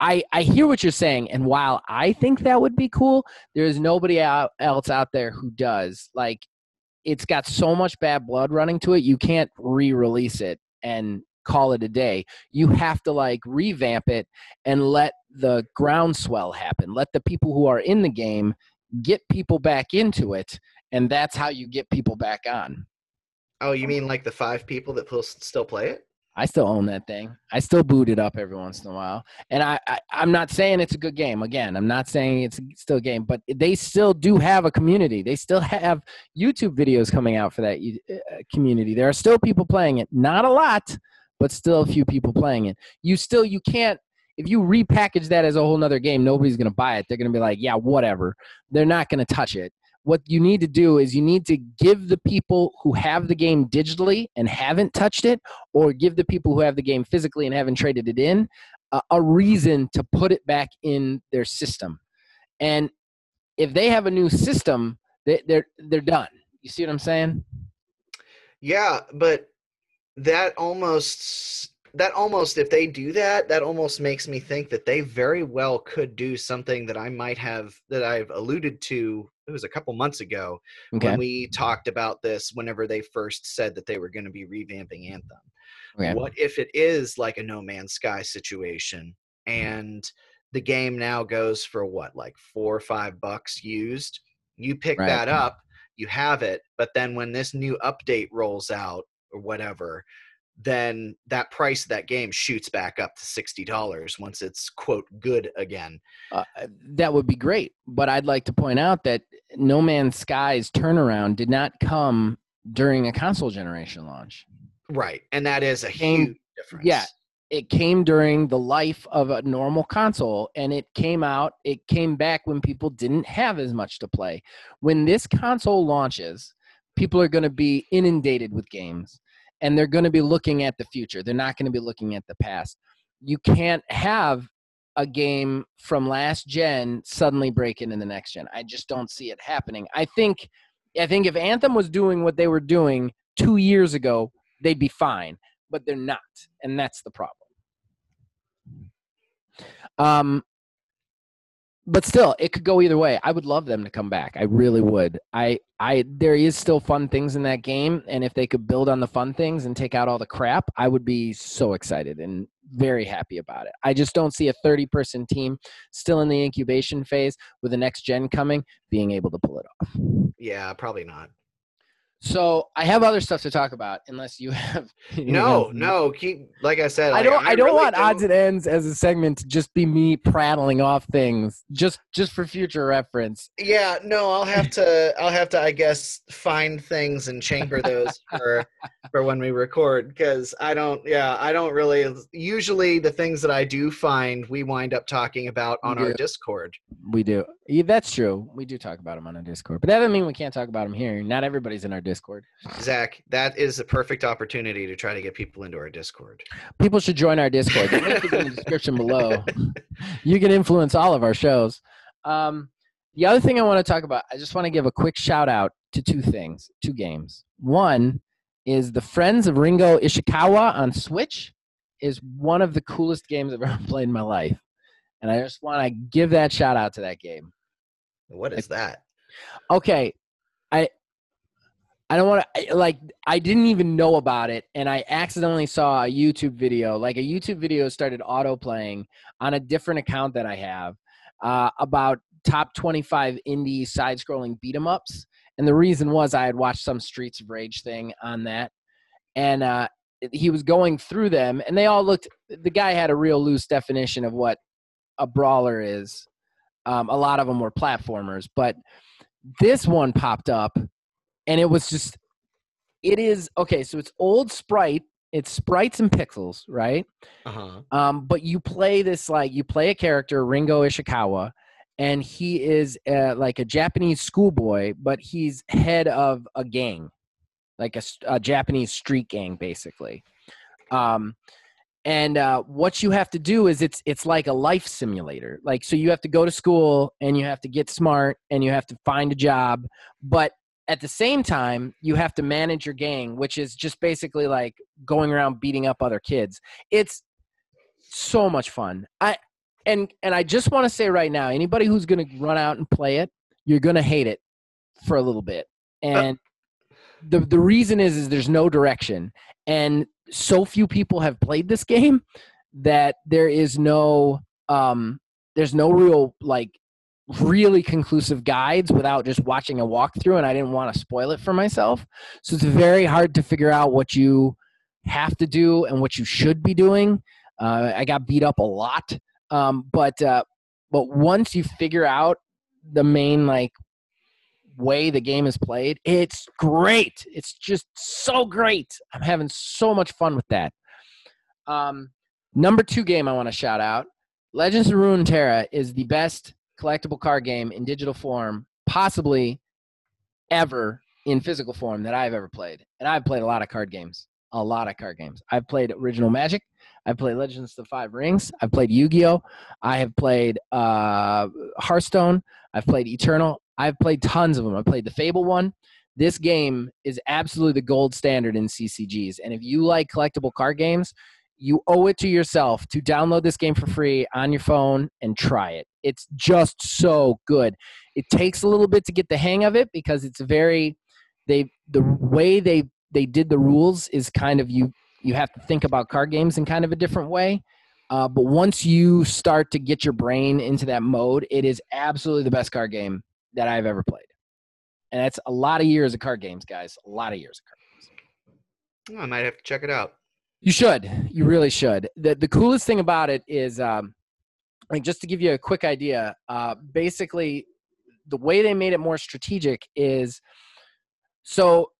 I, I hear what you're saying, and while I think that would be cool, there is nobody out, else out there who does. Like, it's got so much bad blood running to it, you can't re-release it and call it a day. You have to like revamp it and let the groundswell happen. Let the people who are in the game get people back into it, and that's how you get people back on. Oh, you mean like the five people that still play it? I still own that thing. I still boot it up every once in a while. And I, I am not saying it's a good game. Again, I'm not saying it's still a game, but they still do have a community. They still have YouTube videos coming out for that uh, community. There are still people playing it. Not a lot, but still a few people playing it. You still you can't if you repackage that as a whole nother game, nobody's gonna buy it. They're gonna be like, yeah, whatever. They're not gonna touch it. What you need to do is you need to give the people who have the game digitally and haven't touched it, or give the people who have the game physically and haven't traded it in, uh, a reason to put it back in their system. And if they have a new system, they, they're they're done. You see what I'm saying? Yeah, but that almost that almost if they do that that almost makes me think that they very well could do something that i might have that i've alluded to it was a couple months ago okay. when we talked about this whenever they first said that they were going to be revamping anthem okay. what if it is like a no man's sky situation mm-hmm. and the game now goes for what like four or five bucks used you pick right. that up you have it but then when this new update rolls out or whatever, then that price of that game shoots back up to sixty dollars once it's quote good again. Uh, uh, that would be great, but I'd like to point out that No Man's Sky's turnaround did not come during a console generation launch. Right, and that is a came, huge difference. Yeah, it came during the life of a normal console and it came out it came back when people didn't have as much to play when this console launches people are going to be inundated with games and they're going to be looking at the future. They're not going to be looking at the past. You can't have a game from last gen suddenly break into the next gen. I just don't see it happening. I think I think if Anthem was doing what they were doing 2 years ago, they'd be fine, but they're not, and that's the problem. Um but still, it could go either way. I would love them to come back. I really would. I, I, there is still fun things in that game, and if they could build on the fun things and take out all the crap, I would be so excited and very happy about it. I just don't see a 30 person team still in the incubation phase with the next gen coming being able to pull it off. Yeah, probably not. So I have other stuff to talk about, unless you have. you No, have- no. Keep like I said. I don't. I, don't really want odds and ends as a segment to just be me prattling off things, just just for future reference. Yeah, no. I'll have to. I'll have to. I guess find things and chamber those for for when we record because I don't. Yeah, I don't really. Usually, the things that I do find, we wind up talking about on our. Discord. We do. Yeah, that's true. We do talk about them on our Discord, but that doesn't mean we can't talk about them here. Not everybody's in our Discord. Zach, that is a perfect opportunity to try to get people into our Discord. People should join our Discord. The link is in the description below. You can influence all of our shows. Um, the other thing I want to talk about, I just want to give a quick shout out to two things, two games. One is the Friends of Ringo Ishikawa on Switch is one of the coolest games I've ever played in my life. And I just want to give that shout out to that game. What is that? okay i i don't want to like i didn't even know about it and i accidentally saw a youtube video like a youtube video started auto playing on a different account that i have uh, about top 25 indie side scrolling beat 'em ups and the reason was i had watched some streets of rage thing on that and uh he was going through them and they all looked the guy had a real loose definition of what a brawler is um, a lot of them were platformers but this one popped up and it was just it is okay so it's old sprite it's sprites and pixels right Uh huh. um, but you play this like you play a character ringo ishikawa and he is uh, like a japanese schoolboy but he's head of a gang like a japanese street gang basically um, and uh, what you have to do is it's it's like a life simulator. Like so you have to go to school and you have to get smart and you have to find a job but at the same time you have to manage your gang which is just basically like going around beating up other kids. It's so much fun. I and and i just want to say right now anybody who's going to run out and play it you're going to hate it for a little bit. And the the reason is is there's no direction and so few people have played this game that there is no um there's no real like really conclusive guides without just watching a walkthrough and I didn't want to spoil it for myself. So it's very hard to figure out what you have to do and what you should be doing. Uh, I got beat up a lot. Um, but uh, but once you figure out the main like way the game is played, it's great. It's just so great. I'm having so much fun with that. Um, number two game I want to shout out Legends of Runeterra is the best collectible card game in digital form, possibly ever in physical form that I've ever played. And I've played a lot of card games, a lot of card games. I've played Original Magic. I've played Legends of the Five Rings. I've played Yu-Gi-Oh. I have played uh, Hearthstone. I've played Eternal. I've played tons of them. I played the Fable one. This game is absolutely the gold standard in CCGs. And if you like collectible card games, you owe it to yourself to download this game for free on your phone and try it. It's just so good. It takes a little bit to get the hang of it because it's very they the way they they did the rules is kind of you you have to think about card games in kind of a different way. Uh, but once you start to get your brain into that mode, it is absolutely the best card game that I've ever played. And that's a lot of years of card games, guys. A lot of years of card games. Oh, I might have to check it out. You should. You really should. The the coolest thing about it is um like just to give you a quick idea, uh basically the way they made it more strategic is so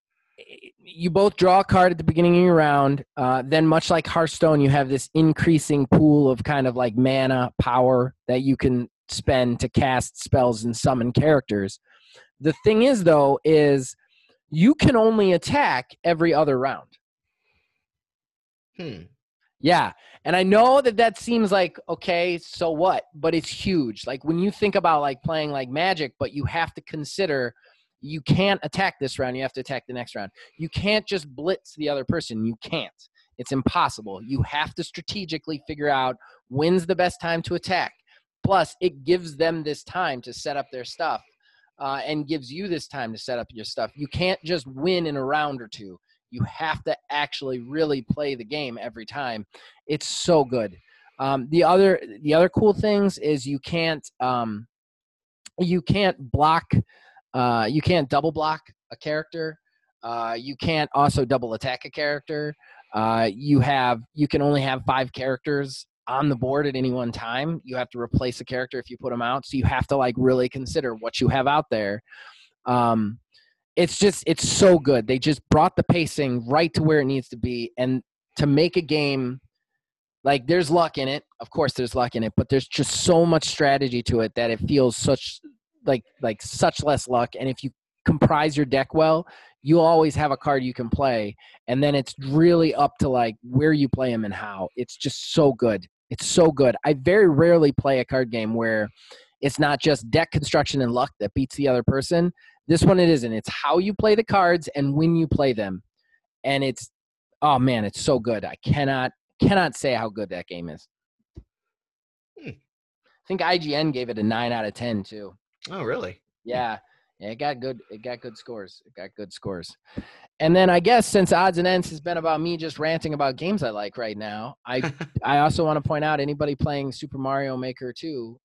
you both draw a card at the beginning of your round. Uh, then, much like Hearthstone, you have this increasing pool of kind of like mana power that you can spend to cast spells and summon characters. The thing is, though, is you can only attack every other round. Hmm. Yeah. And I know that that seems like, okay, so what? But it's huge. Like when you think about like playing like Magic, but you have to consider you can't attack this round, you have to attack the next round. You can't just blitz the other person. You can't. It's impossible. You have to strategically figure out when's the best time to attack. Plus, it gives them this time to set up their stuff uh, and gives you this time to set up your stuff. You can't just win in a round or two. You have to actually really play the game every time. It's so good. Um, the other the other cool things is you can't um, you can't block uh, you can't double block a character. Uh, you can't also double attack a character. Uh, you have you can only have five characters on the board at any one time. You have to replace a character if you put them out. So you have to like really consider what you have out there. Um, it's just it's so good. They just brought the pacing right to where it needs to be, and to make a game like there's luck in it. Of course, there's luck in it, but there's just so much strategy to it that it feels such like like such less luck. And if you comprise your deck well, you'll always have a card you can play and then it's really up to like where you play them and how it's just so good it's so good. I very rarely play a card game where it's not just deck construction and luck that beats the other person. This one it isn't. It's how you play the cards and when you play them. And it's oh man it's so good. I cannot cannot say how good that game is. Hmm. i think ign gave it a 9 out of 10 too. Oh, really? yeah, yeah, it got good. It got good scores. It got good scores. And then I guess since odds and ends has been about me just ranting about games I like right now, I I also want to point out anybody playing Super Mario Maker 2,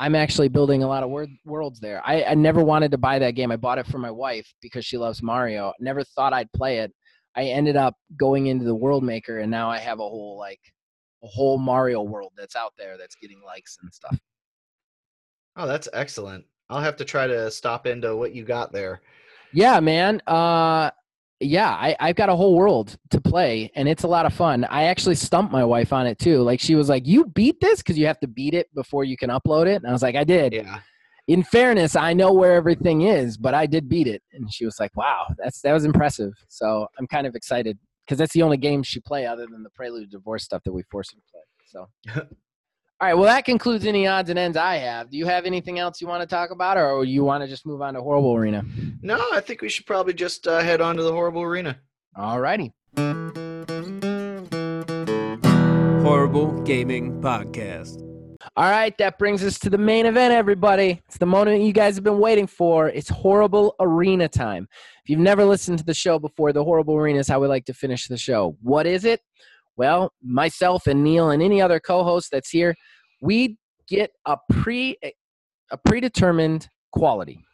I'm actually building a lot of word, worlds there. I, I never wanted to buy that game. I bought it for my wife because she loves Mario. Never thought I'd play it. I ended up going into the World Maker, and now I have a whole like a whole Mario world that's out there that's getting likes and stuff. Oh, that's excellent. I'll have to try to stop into what you got there. Yeah, man. Uh, yeah, I, I've got a whole world to play, and it's a lot of fun. I actually stumped my wife on it too. Like she was like, "You beat this because you have to beat it before you can upload it." And I was like, "I did." Yeah. In fairness, I know where everything is, but I did beat it. And she was like, "Wow, that's that was impressive." So I'm kind of excited because that's the only game she play other than the Prelude Divorce stuff that we force her to play. So. All right. Well, that concludes any odds and ends I have. Do you have anything else you want to talk about, or you want to just move on to Horrible Arena? No, I think we should probably just uh, head on to the horrible arena. All righty. Horrible Gaming Podcast. All right, that brings us to the main event, everybody. It's the moment you guys have been waiting for. It's Horrible Arena time. If you've never listened to the show before, the Horrible Arena is how we like to finish the show. What is it? Well, myself and Neil and any other co-host that's here, we get a pre a predetermined quality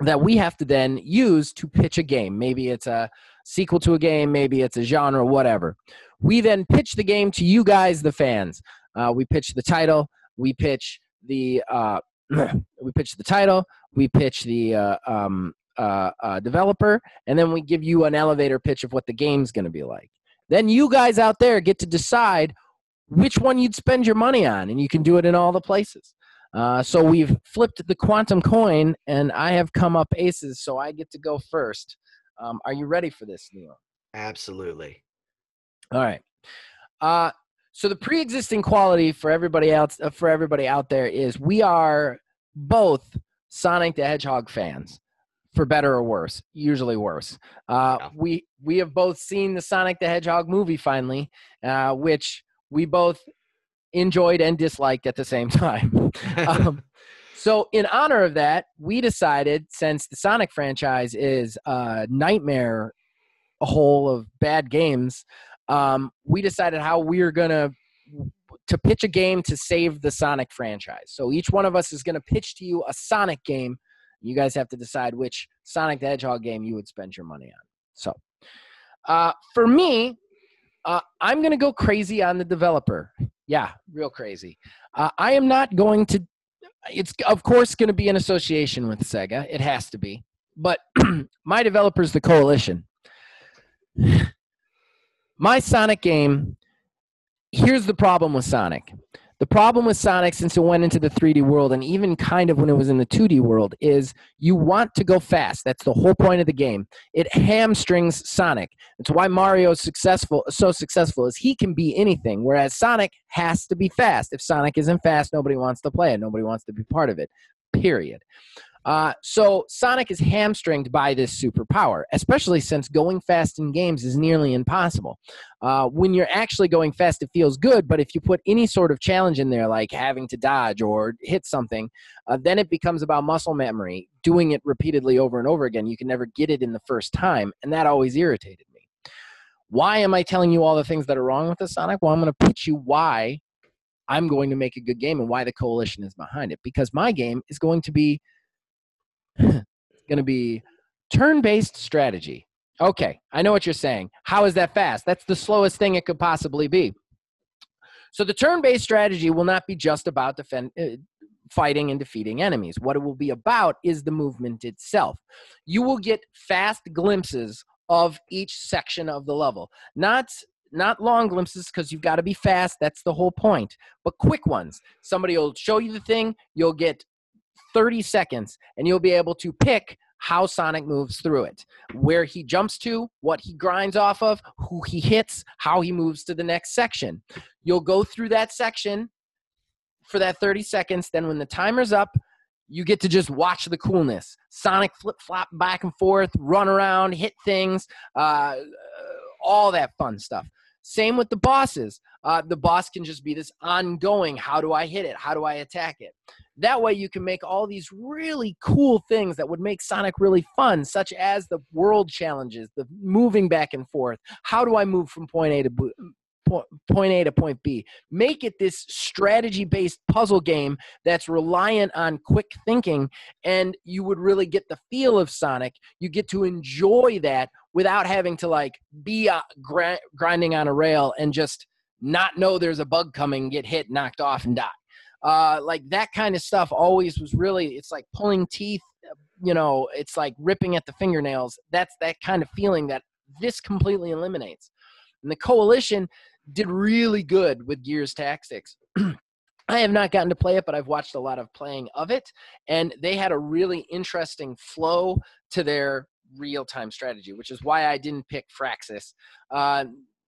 that we have to then use to pitch a game. Maybe it's a sequel to a game, maybe it's a genre, whatever. We then pitch the game to you guys, the fans. Uh, we pitch the title. We pitch the uh, we pitch the title. We pitch the uh, um, uh, uh, developer, and then we give you an elevator pitch of what the game's going to be like. Then you guys out there get to decide which one you'd spend your money on, and you can do it in all the places. Uh, so we've flipped the quantum coin, and I have come up aces, so I get to go first. Um, are you ready for this, Neil? Absolutely. All right. Uh, so the pre-existing quality for everybody else, uh, for everybody out there, is we are both Sonic the Hedgehog fans, for better or worse. Usually worse. Uh, Yeah. We we have both seen the Sonic the Hedgehog movie finally, uh, which we both enjoyed and disliked at the same time. um, so in honor of that, we decided since the Sonic franchise is a nightmare a hole of bad games, um, we decided how we are gonna to pitch a game to save the Sonic franchise. So each one of us is gonna pitch to you a Sonic game. You guys have to decide which Sonic the Hedgehog game you would spend your money on. So uh, for me, uh, I'm gonna go crazy on the developer. Yeah, real crazy. Uh, I am not going to. It's of course going to be an association with Sega. It has to be. But my developer is the Coalition. My Sonic game. Here's the problem with Sonic. The problem with Sonic, since it went into the 3D world, and even kind of when it was in the 2D world, is you want to go fast. That's the whole point of the game. It hamstrings Sonic. It's why Mario is successful, so successful, is he can be anything, whereas Sonic has to be fast. If Sonic isn't fast, nobody wants to play it. Nobody wants to be part of it. period. Uh, so Sonic is hamstringed by this superpower, especially since going fast in games is nearly impossible. Uh, when you're actually going fast, it feels good, but if you put any sort of challenge in there, like having to dodge or hit something, uh, then it becomes about muscle memory, doing it repeatedly over and over again. You can never get it in the first time, and that always irritated me. Why am I telling you all the things that are wrong with the Sonic? Well, I'm going to pitch you why I'm going to make a good game and why the coalition is behind it. Because my game is going to be going to be turn based strategy. Okay, I know what you're saying. How is that fast? That's the slowest thing it could possibly be. So the turn based strategy will not be just about defend, uh, fighting and defeating enemies. What it will be about is the movement itself. You will get fast glimpses of each section of the level. Not not long glimpses because you've got to be fast. That's the whole point. But quick ones. Somebody will show you the thing. You'll get 30 seconds and you'll be able to pick how Sonic moves through it, where he jumps to, what he grinds off of, who he hits, how he moves to the next section. You'll go through that section for that 30 seconds. Then, when the timer's up, you get to just watch the coolness. Sonic flip flop back and forth, run around, hit things, uh, all that fun stuff. Same with the bosses. Uh, the boss can just be this ongoing how do I hit it? How do I attack it? That way, you can make all these really cool things that would make Sonic really fun, such as the world challenges, the moving back and forth. How do I move from point A to point A to point B. Make it this strategy based puzzle game that's reliant on quick thinking, and you would really get the feel of Sonic. You get to enjoy that without having to like be uh, grinding on a rail and just not know there's a bug coming, get hit, knocked off, and die uh, like that kind of stuff always was really it's like pulling teeth you know it's like ripping at the fingernails that's that kind of feeling that this completely eliminates and the coalition did really good with gears tactics I have not gotten to play it, but I've watched a lot of playing of it, and they had a really interesting flow to their real time strategy, which is why I didn't pick Firaxis. Uh,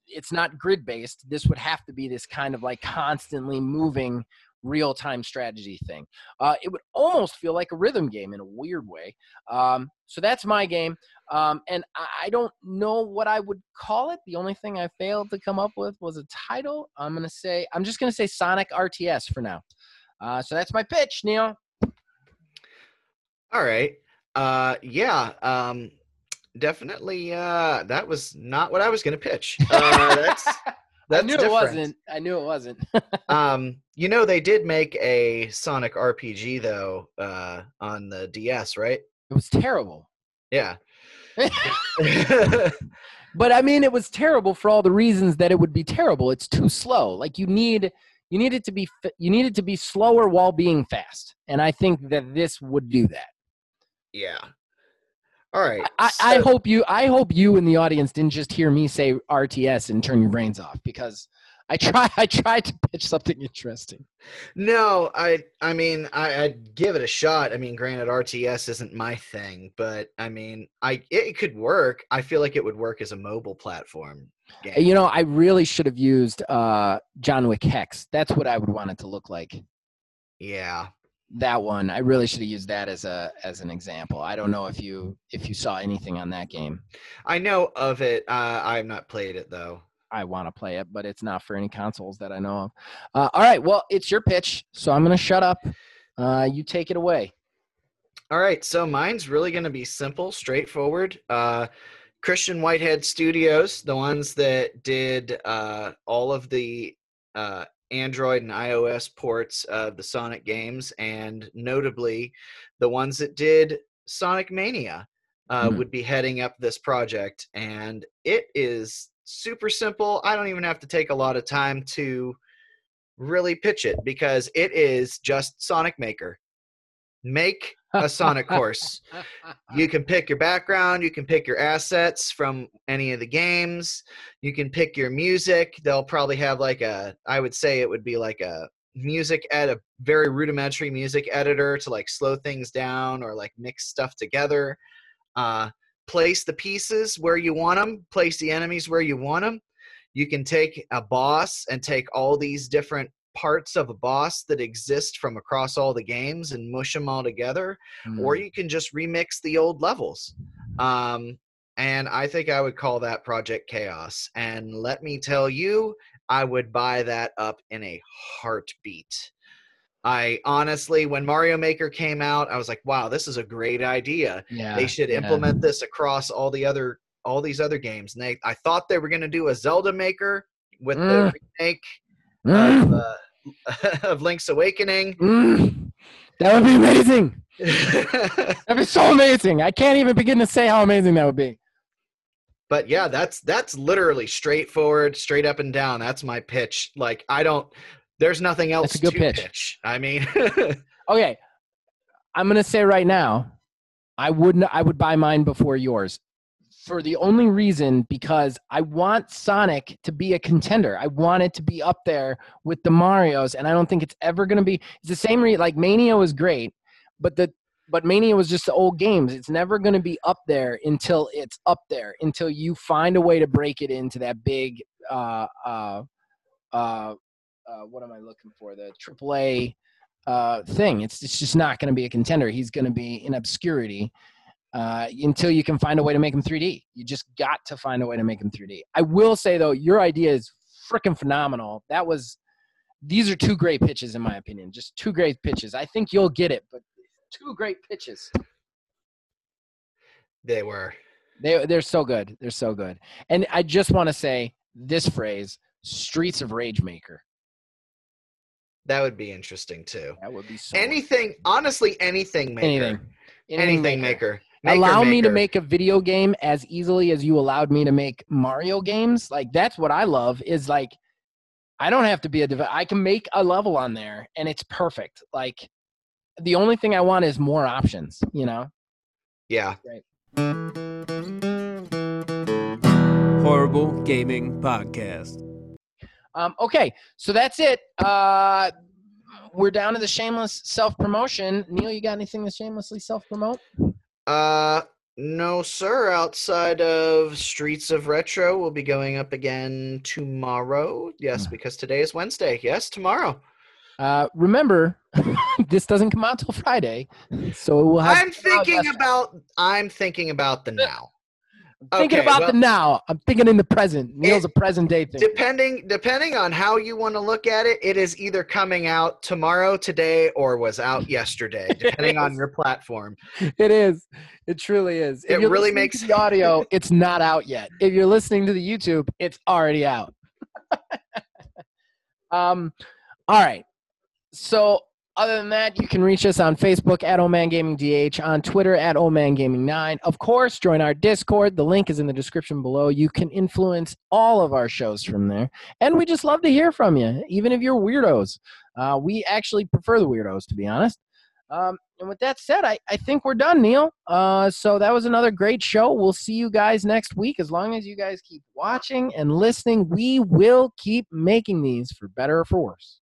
it's not grid based. This would have to be this kind of like constantly moving real time strategy thing. Uh, it would almost feel like a rhythm game in a weird way. Um, so that's my game. Um, and I don't know what I would call it. The only thing I failed to come up with was a title. I'm going to say, I'm just going to say Sonic RTS for now. Uh, so that's my pitch, Neil. All right. Uh, yeah. Um, definitely. Uh, that was not what I was going to pitch. Uh, that's. That's I knew different. it wasn't. I knew it wasn't. um, you know, they did make a Sonic RPG though uh, on the DS, right? It was terrible. Yeah. but I mean, it was terrible for all the reasons that it would be terrible. It's too slow. Like you need, you need it to be, you need it to be slower while being fast, and I think that this would do that. Yeah. All right. I, so, I, hope you I hope you in the audience didn't just hear me say RTS and turn your brains off because I try I tried to pitch something interesting. No, I I mean I, would give it a shot. I mean, granted, RTS isn't my thing, but I mean, I it could work. I feel like it would work as a mobile platform. Game. You know, I really should have used uh, John Wick Hex. That's what I would want it to look like. Yeah, that one i really should have used that as a as an example. I don't know if you if you saw anything on that game. I know of it. Uh i've not played it though. I want to play it but it's not for any consoles that i know of. Uh, all right well it's your pitch so i'm gonna shut up. Uh you take it away. All right so mine's really gonna be simple straightforward. Uh christian whitehead studios the ones that did uh all of the uh Android and iOS ports of the Sonic games, and notably the ones that did Sonic Mania uh, mm-hmm. would be heading up this project. And it is super simple. I don't even have to take a lot of time to really pitch it because it is just Sonic Maker. Make a Sonic course. You can pick your background, you can pick your assets from any of the games, you can pick your music. They'll probably have like a I would say it would be like a music at a very rudimentary music editor to like slow things down or like mix stuff together. Uh, place the pieces where you want them, place the enemies where you want them. You can take a boss and take all these different parts of a boss that exist from across all the games and mush them all together, or Mm. you can just remix the old levels. Um, and I think I would call that Project Chaos. And let me tell you, I would buy that up in a heartbeat. I honestly, when Mario Maker came out, I was like, wow, this is a great idea. yeah, they should yeah. implement this across all the other all these other games. And they, I thought they were going to do a Zelda Maker with the Mm. remake of, uh, of Link's Awakening. mm. that would be amazing. That'd be so amazing. I can't even begin to say how amazing that would be. but yeah, that's that's literally straightforward, straight up and down. That's my pitch. Like I don't. There's nothing else a good to pitch. I mean, Okay, I'm gonna say right now, I wouldn't. I would buy mine before yours, for the only reason because I want Sonic to be a contender. I want it to be up there with the Mario's, and I don't think it's ever gonna be. It's the same. Re- like Mania was great, but the but Mania was just the old games. It's never gonna be up there until it's up there. Until you find a way to break it into that big. Uh, uh, uh, uh, what am I looking for? The AAA uh, thing. It's it's just not going to be a contender. He's going to be in obscurity uh, until you can find a way to make them 3D. You just got to find a way to make them 3D. I will say though, your idea is freaking phenomenal. That was these are two great pitches in my opinion. Just two great pitches. I think you'll get it, but two great pitches. they were. They they're so good. They're so good. And I just want to say this phrase: "Streets of Rage Maker." That would be interesting too. That would be so Anything, honestly, anything maker. anything. Anything maker. Maker, allow me to make a video game as easily as you allowed me to make Mario games. Like that's what I love is like I don't have to be a dev- I can make a level on there and it's perfect. Like the only thing I want is more options, you know. Yeah. Horrible Gaming Podcast. Um okay, so that's it. Uh we're down to the shameless self-promotion. Neil, you got anything to shamelessly self-promote? Uh, no, sir. Outside of Streets of Retro, we'll be going up again tomorrow. Yes, Mm. because today is Wednesday. Yes, tomorrow. Uh remember, this doesn't come out till Friday. So we'll have I'm thinking about. I'm thinking about the now. Thinking Okay, about well- the now. I'm thinking in the present. Neil's a present day thing. Depending depending on how you want to look at it, it is either coming out tomorrow, today, or was out yesterday, depending on your platform. It is. It truly is. If It really makes- the audio. It's not out yet. If you're listening to the YouTube, it's already out. um, all right. So other than that, you can reach us on Facebook at Old Man Gaming DH, on Twitter at Old Man Gaming 9. Of course, join our Discord. The link is in the description below. You can influence all of our shows from there. And we just love to hear from you, even if you're weirdos. Uh, we actually prefer the weirdos, to be honest. Um, and with that said, I, I think we're done, Neil. Uh, so that was another great show. We'll see you guys next week. As long as you guys keep watching and listening, we will keep making these for better or for worse.